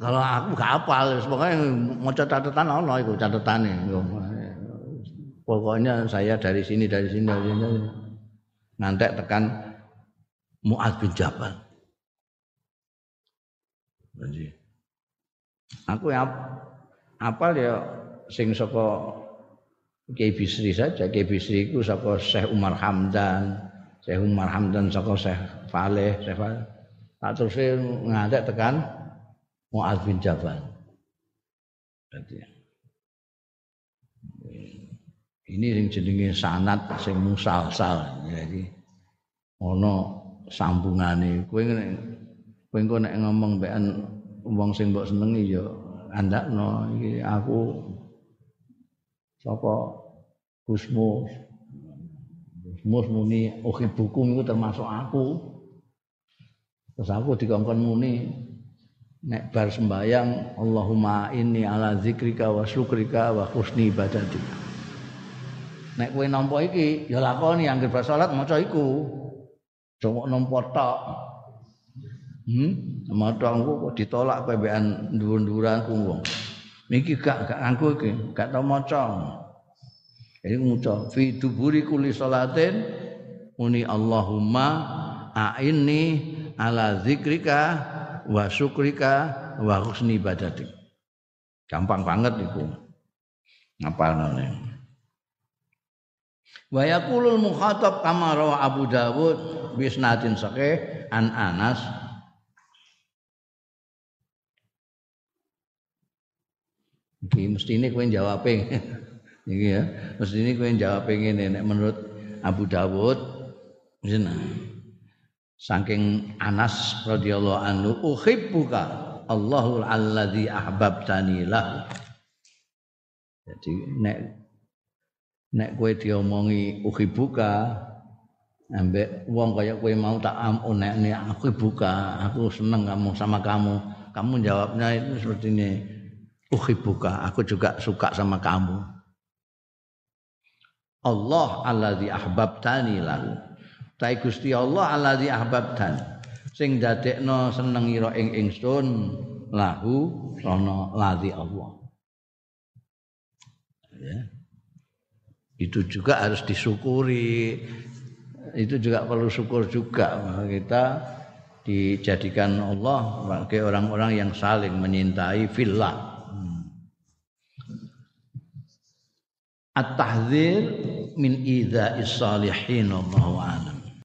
Kalau aku gak apal, pokoknya maca catatan ono iku catetane. Pokoknya saya dari sini dari sini dari sini. Ngantek tekan Muad bin Jabal. Jadi aku ya apal ya sing saka Kiai Bisri saja, Kiai Bisri itu saka Syekh Umar Hamdan, Syekh Umar Hamdan saka Syekh Faleh, Syekh Faleh. Tak terus ngadek tekan Mu'adz bin Jabal. Berarti ini sing jenenge sanad sing musalsal. Jadi ana sambungane. Kowe kowe nek ngomong mbekan wong sing mbok senengi ya andakno iki aku sapa Gusmus Gusmus muni buku itu termasuk aku. Terus aku dikongkon muni nek bar sembayang Allahumma inni ala zikrika wa syukrika wa husni ibadati nek kowe nampa iki ya lakoni anggere bar salat maca iku. Cuma nampa tok hmm maca engko ditolak kowe mbekan dhuwur-dhuwuran ku wong niki gak gak anggo iki gak tau maca jadi ngucap fi duburi kulli salatin muni Allahumma a'inni ala zikrika wa syukrika wa husni ibadatik. Gampang banget itu. Ngapalne. Wa yaqulul mukhatab kama rawa Abu Dawud bisnatin sahih an Anas Iki mesti ini kowe jawab Iki ya, mesti ini kowe jawab ngene nek menurut Abu Dawud zina. Saking Anas radhiyallahu anhu uhibbuka Allahul alladzi ahbabtani lah. Jadi nek nek kowe diomongi uhibbuka ambek wong kaya kowe mau tak amun nek aku buka, aku seneng kamu sama kamu. Kamu jawabnya itu seperti ini. Uhibbuka, aku juga suka sama kamu. Allah alladzi ahbabtani lahu. Tai Gusti Allah alladzi ahbabtan. Sing dadekno seneng ira ing ingsun lahu sono ladzi Allah. Ya. Itu juga harus disyukuri. Itu juga perlu syukur juga kita dijadikan Allah sebagai orang-orang yang saling menyintai fillah. At-tahdzir min idza'is salihin Allahu a'lam.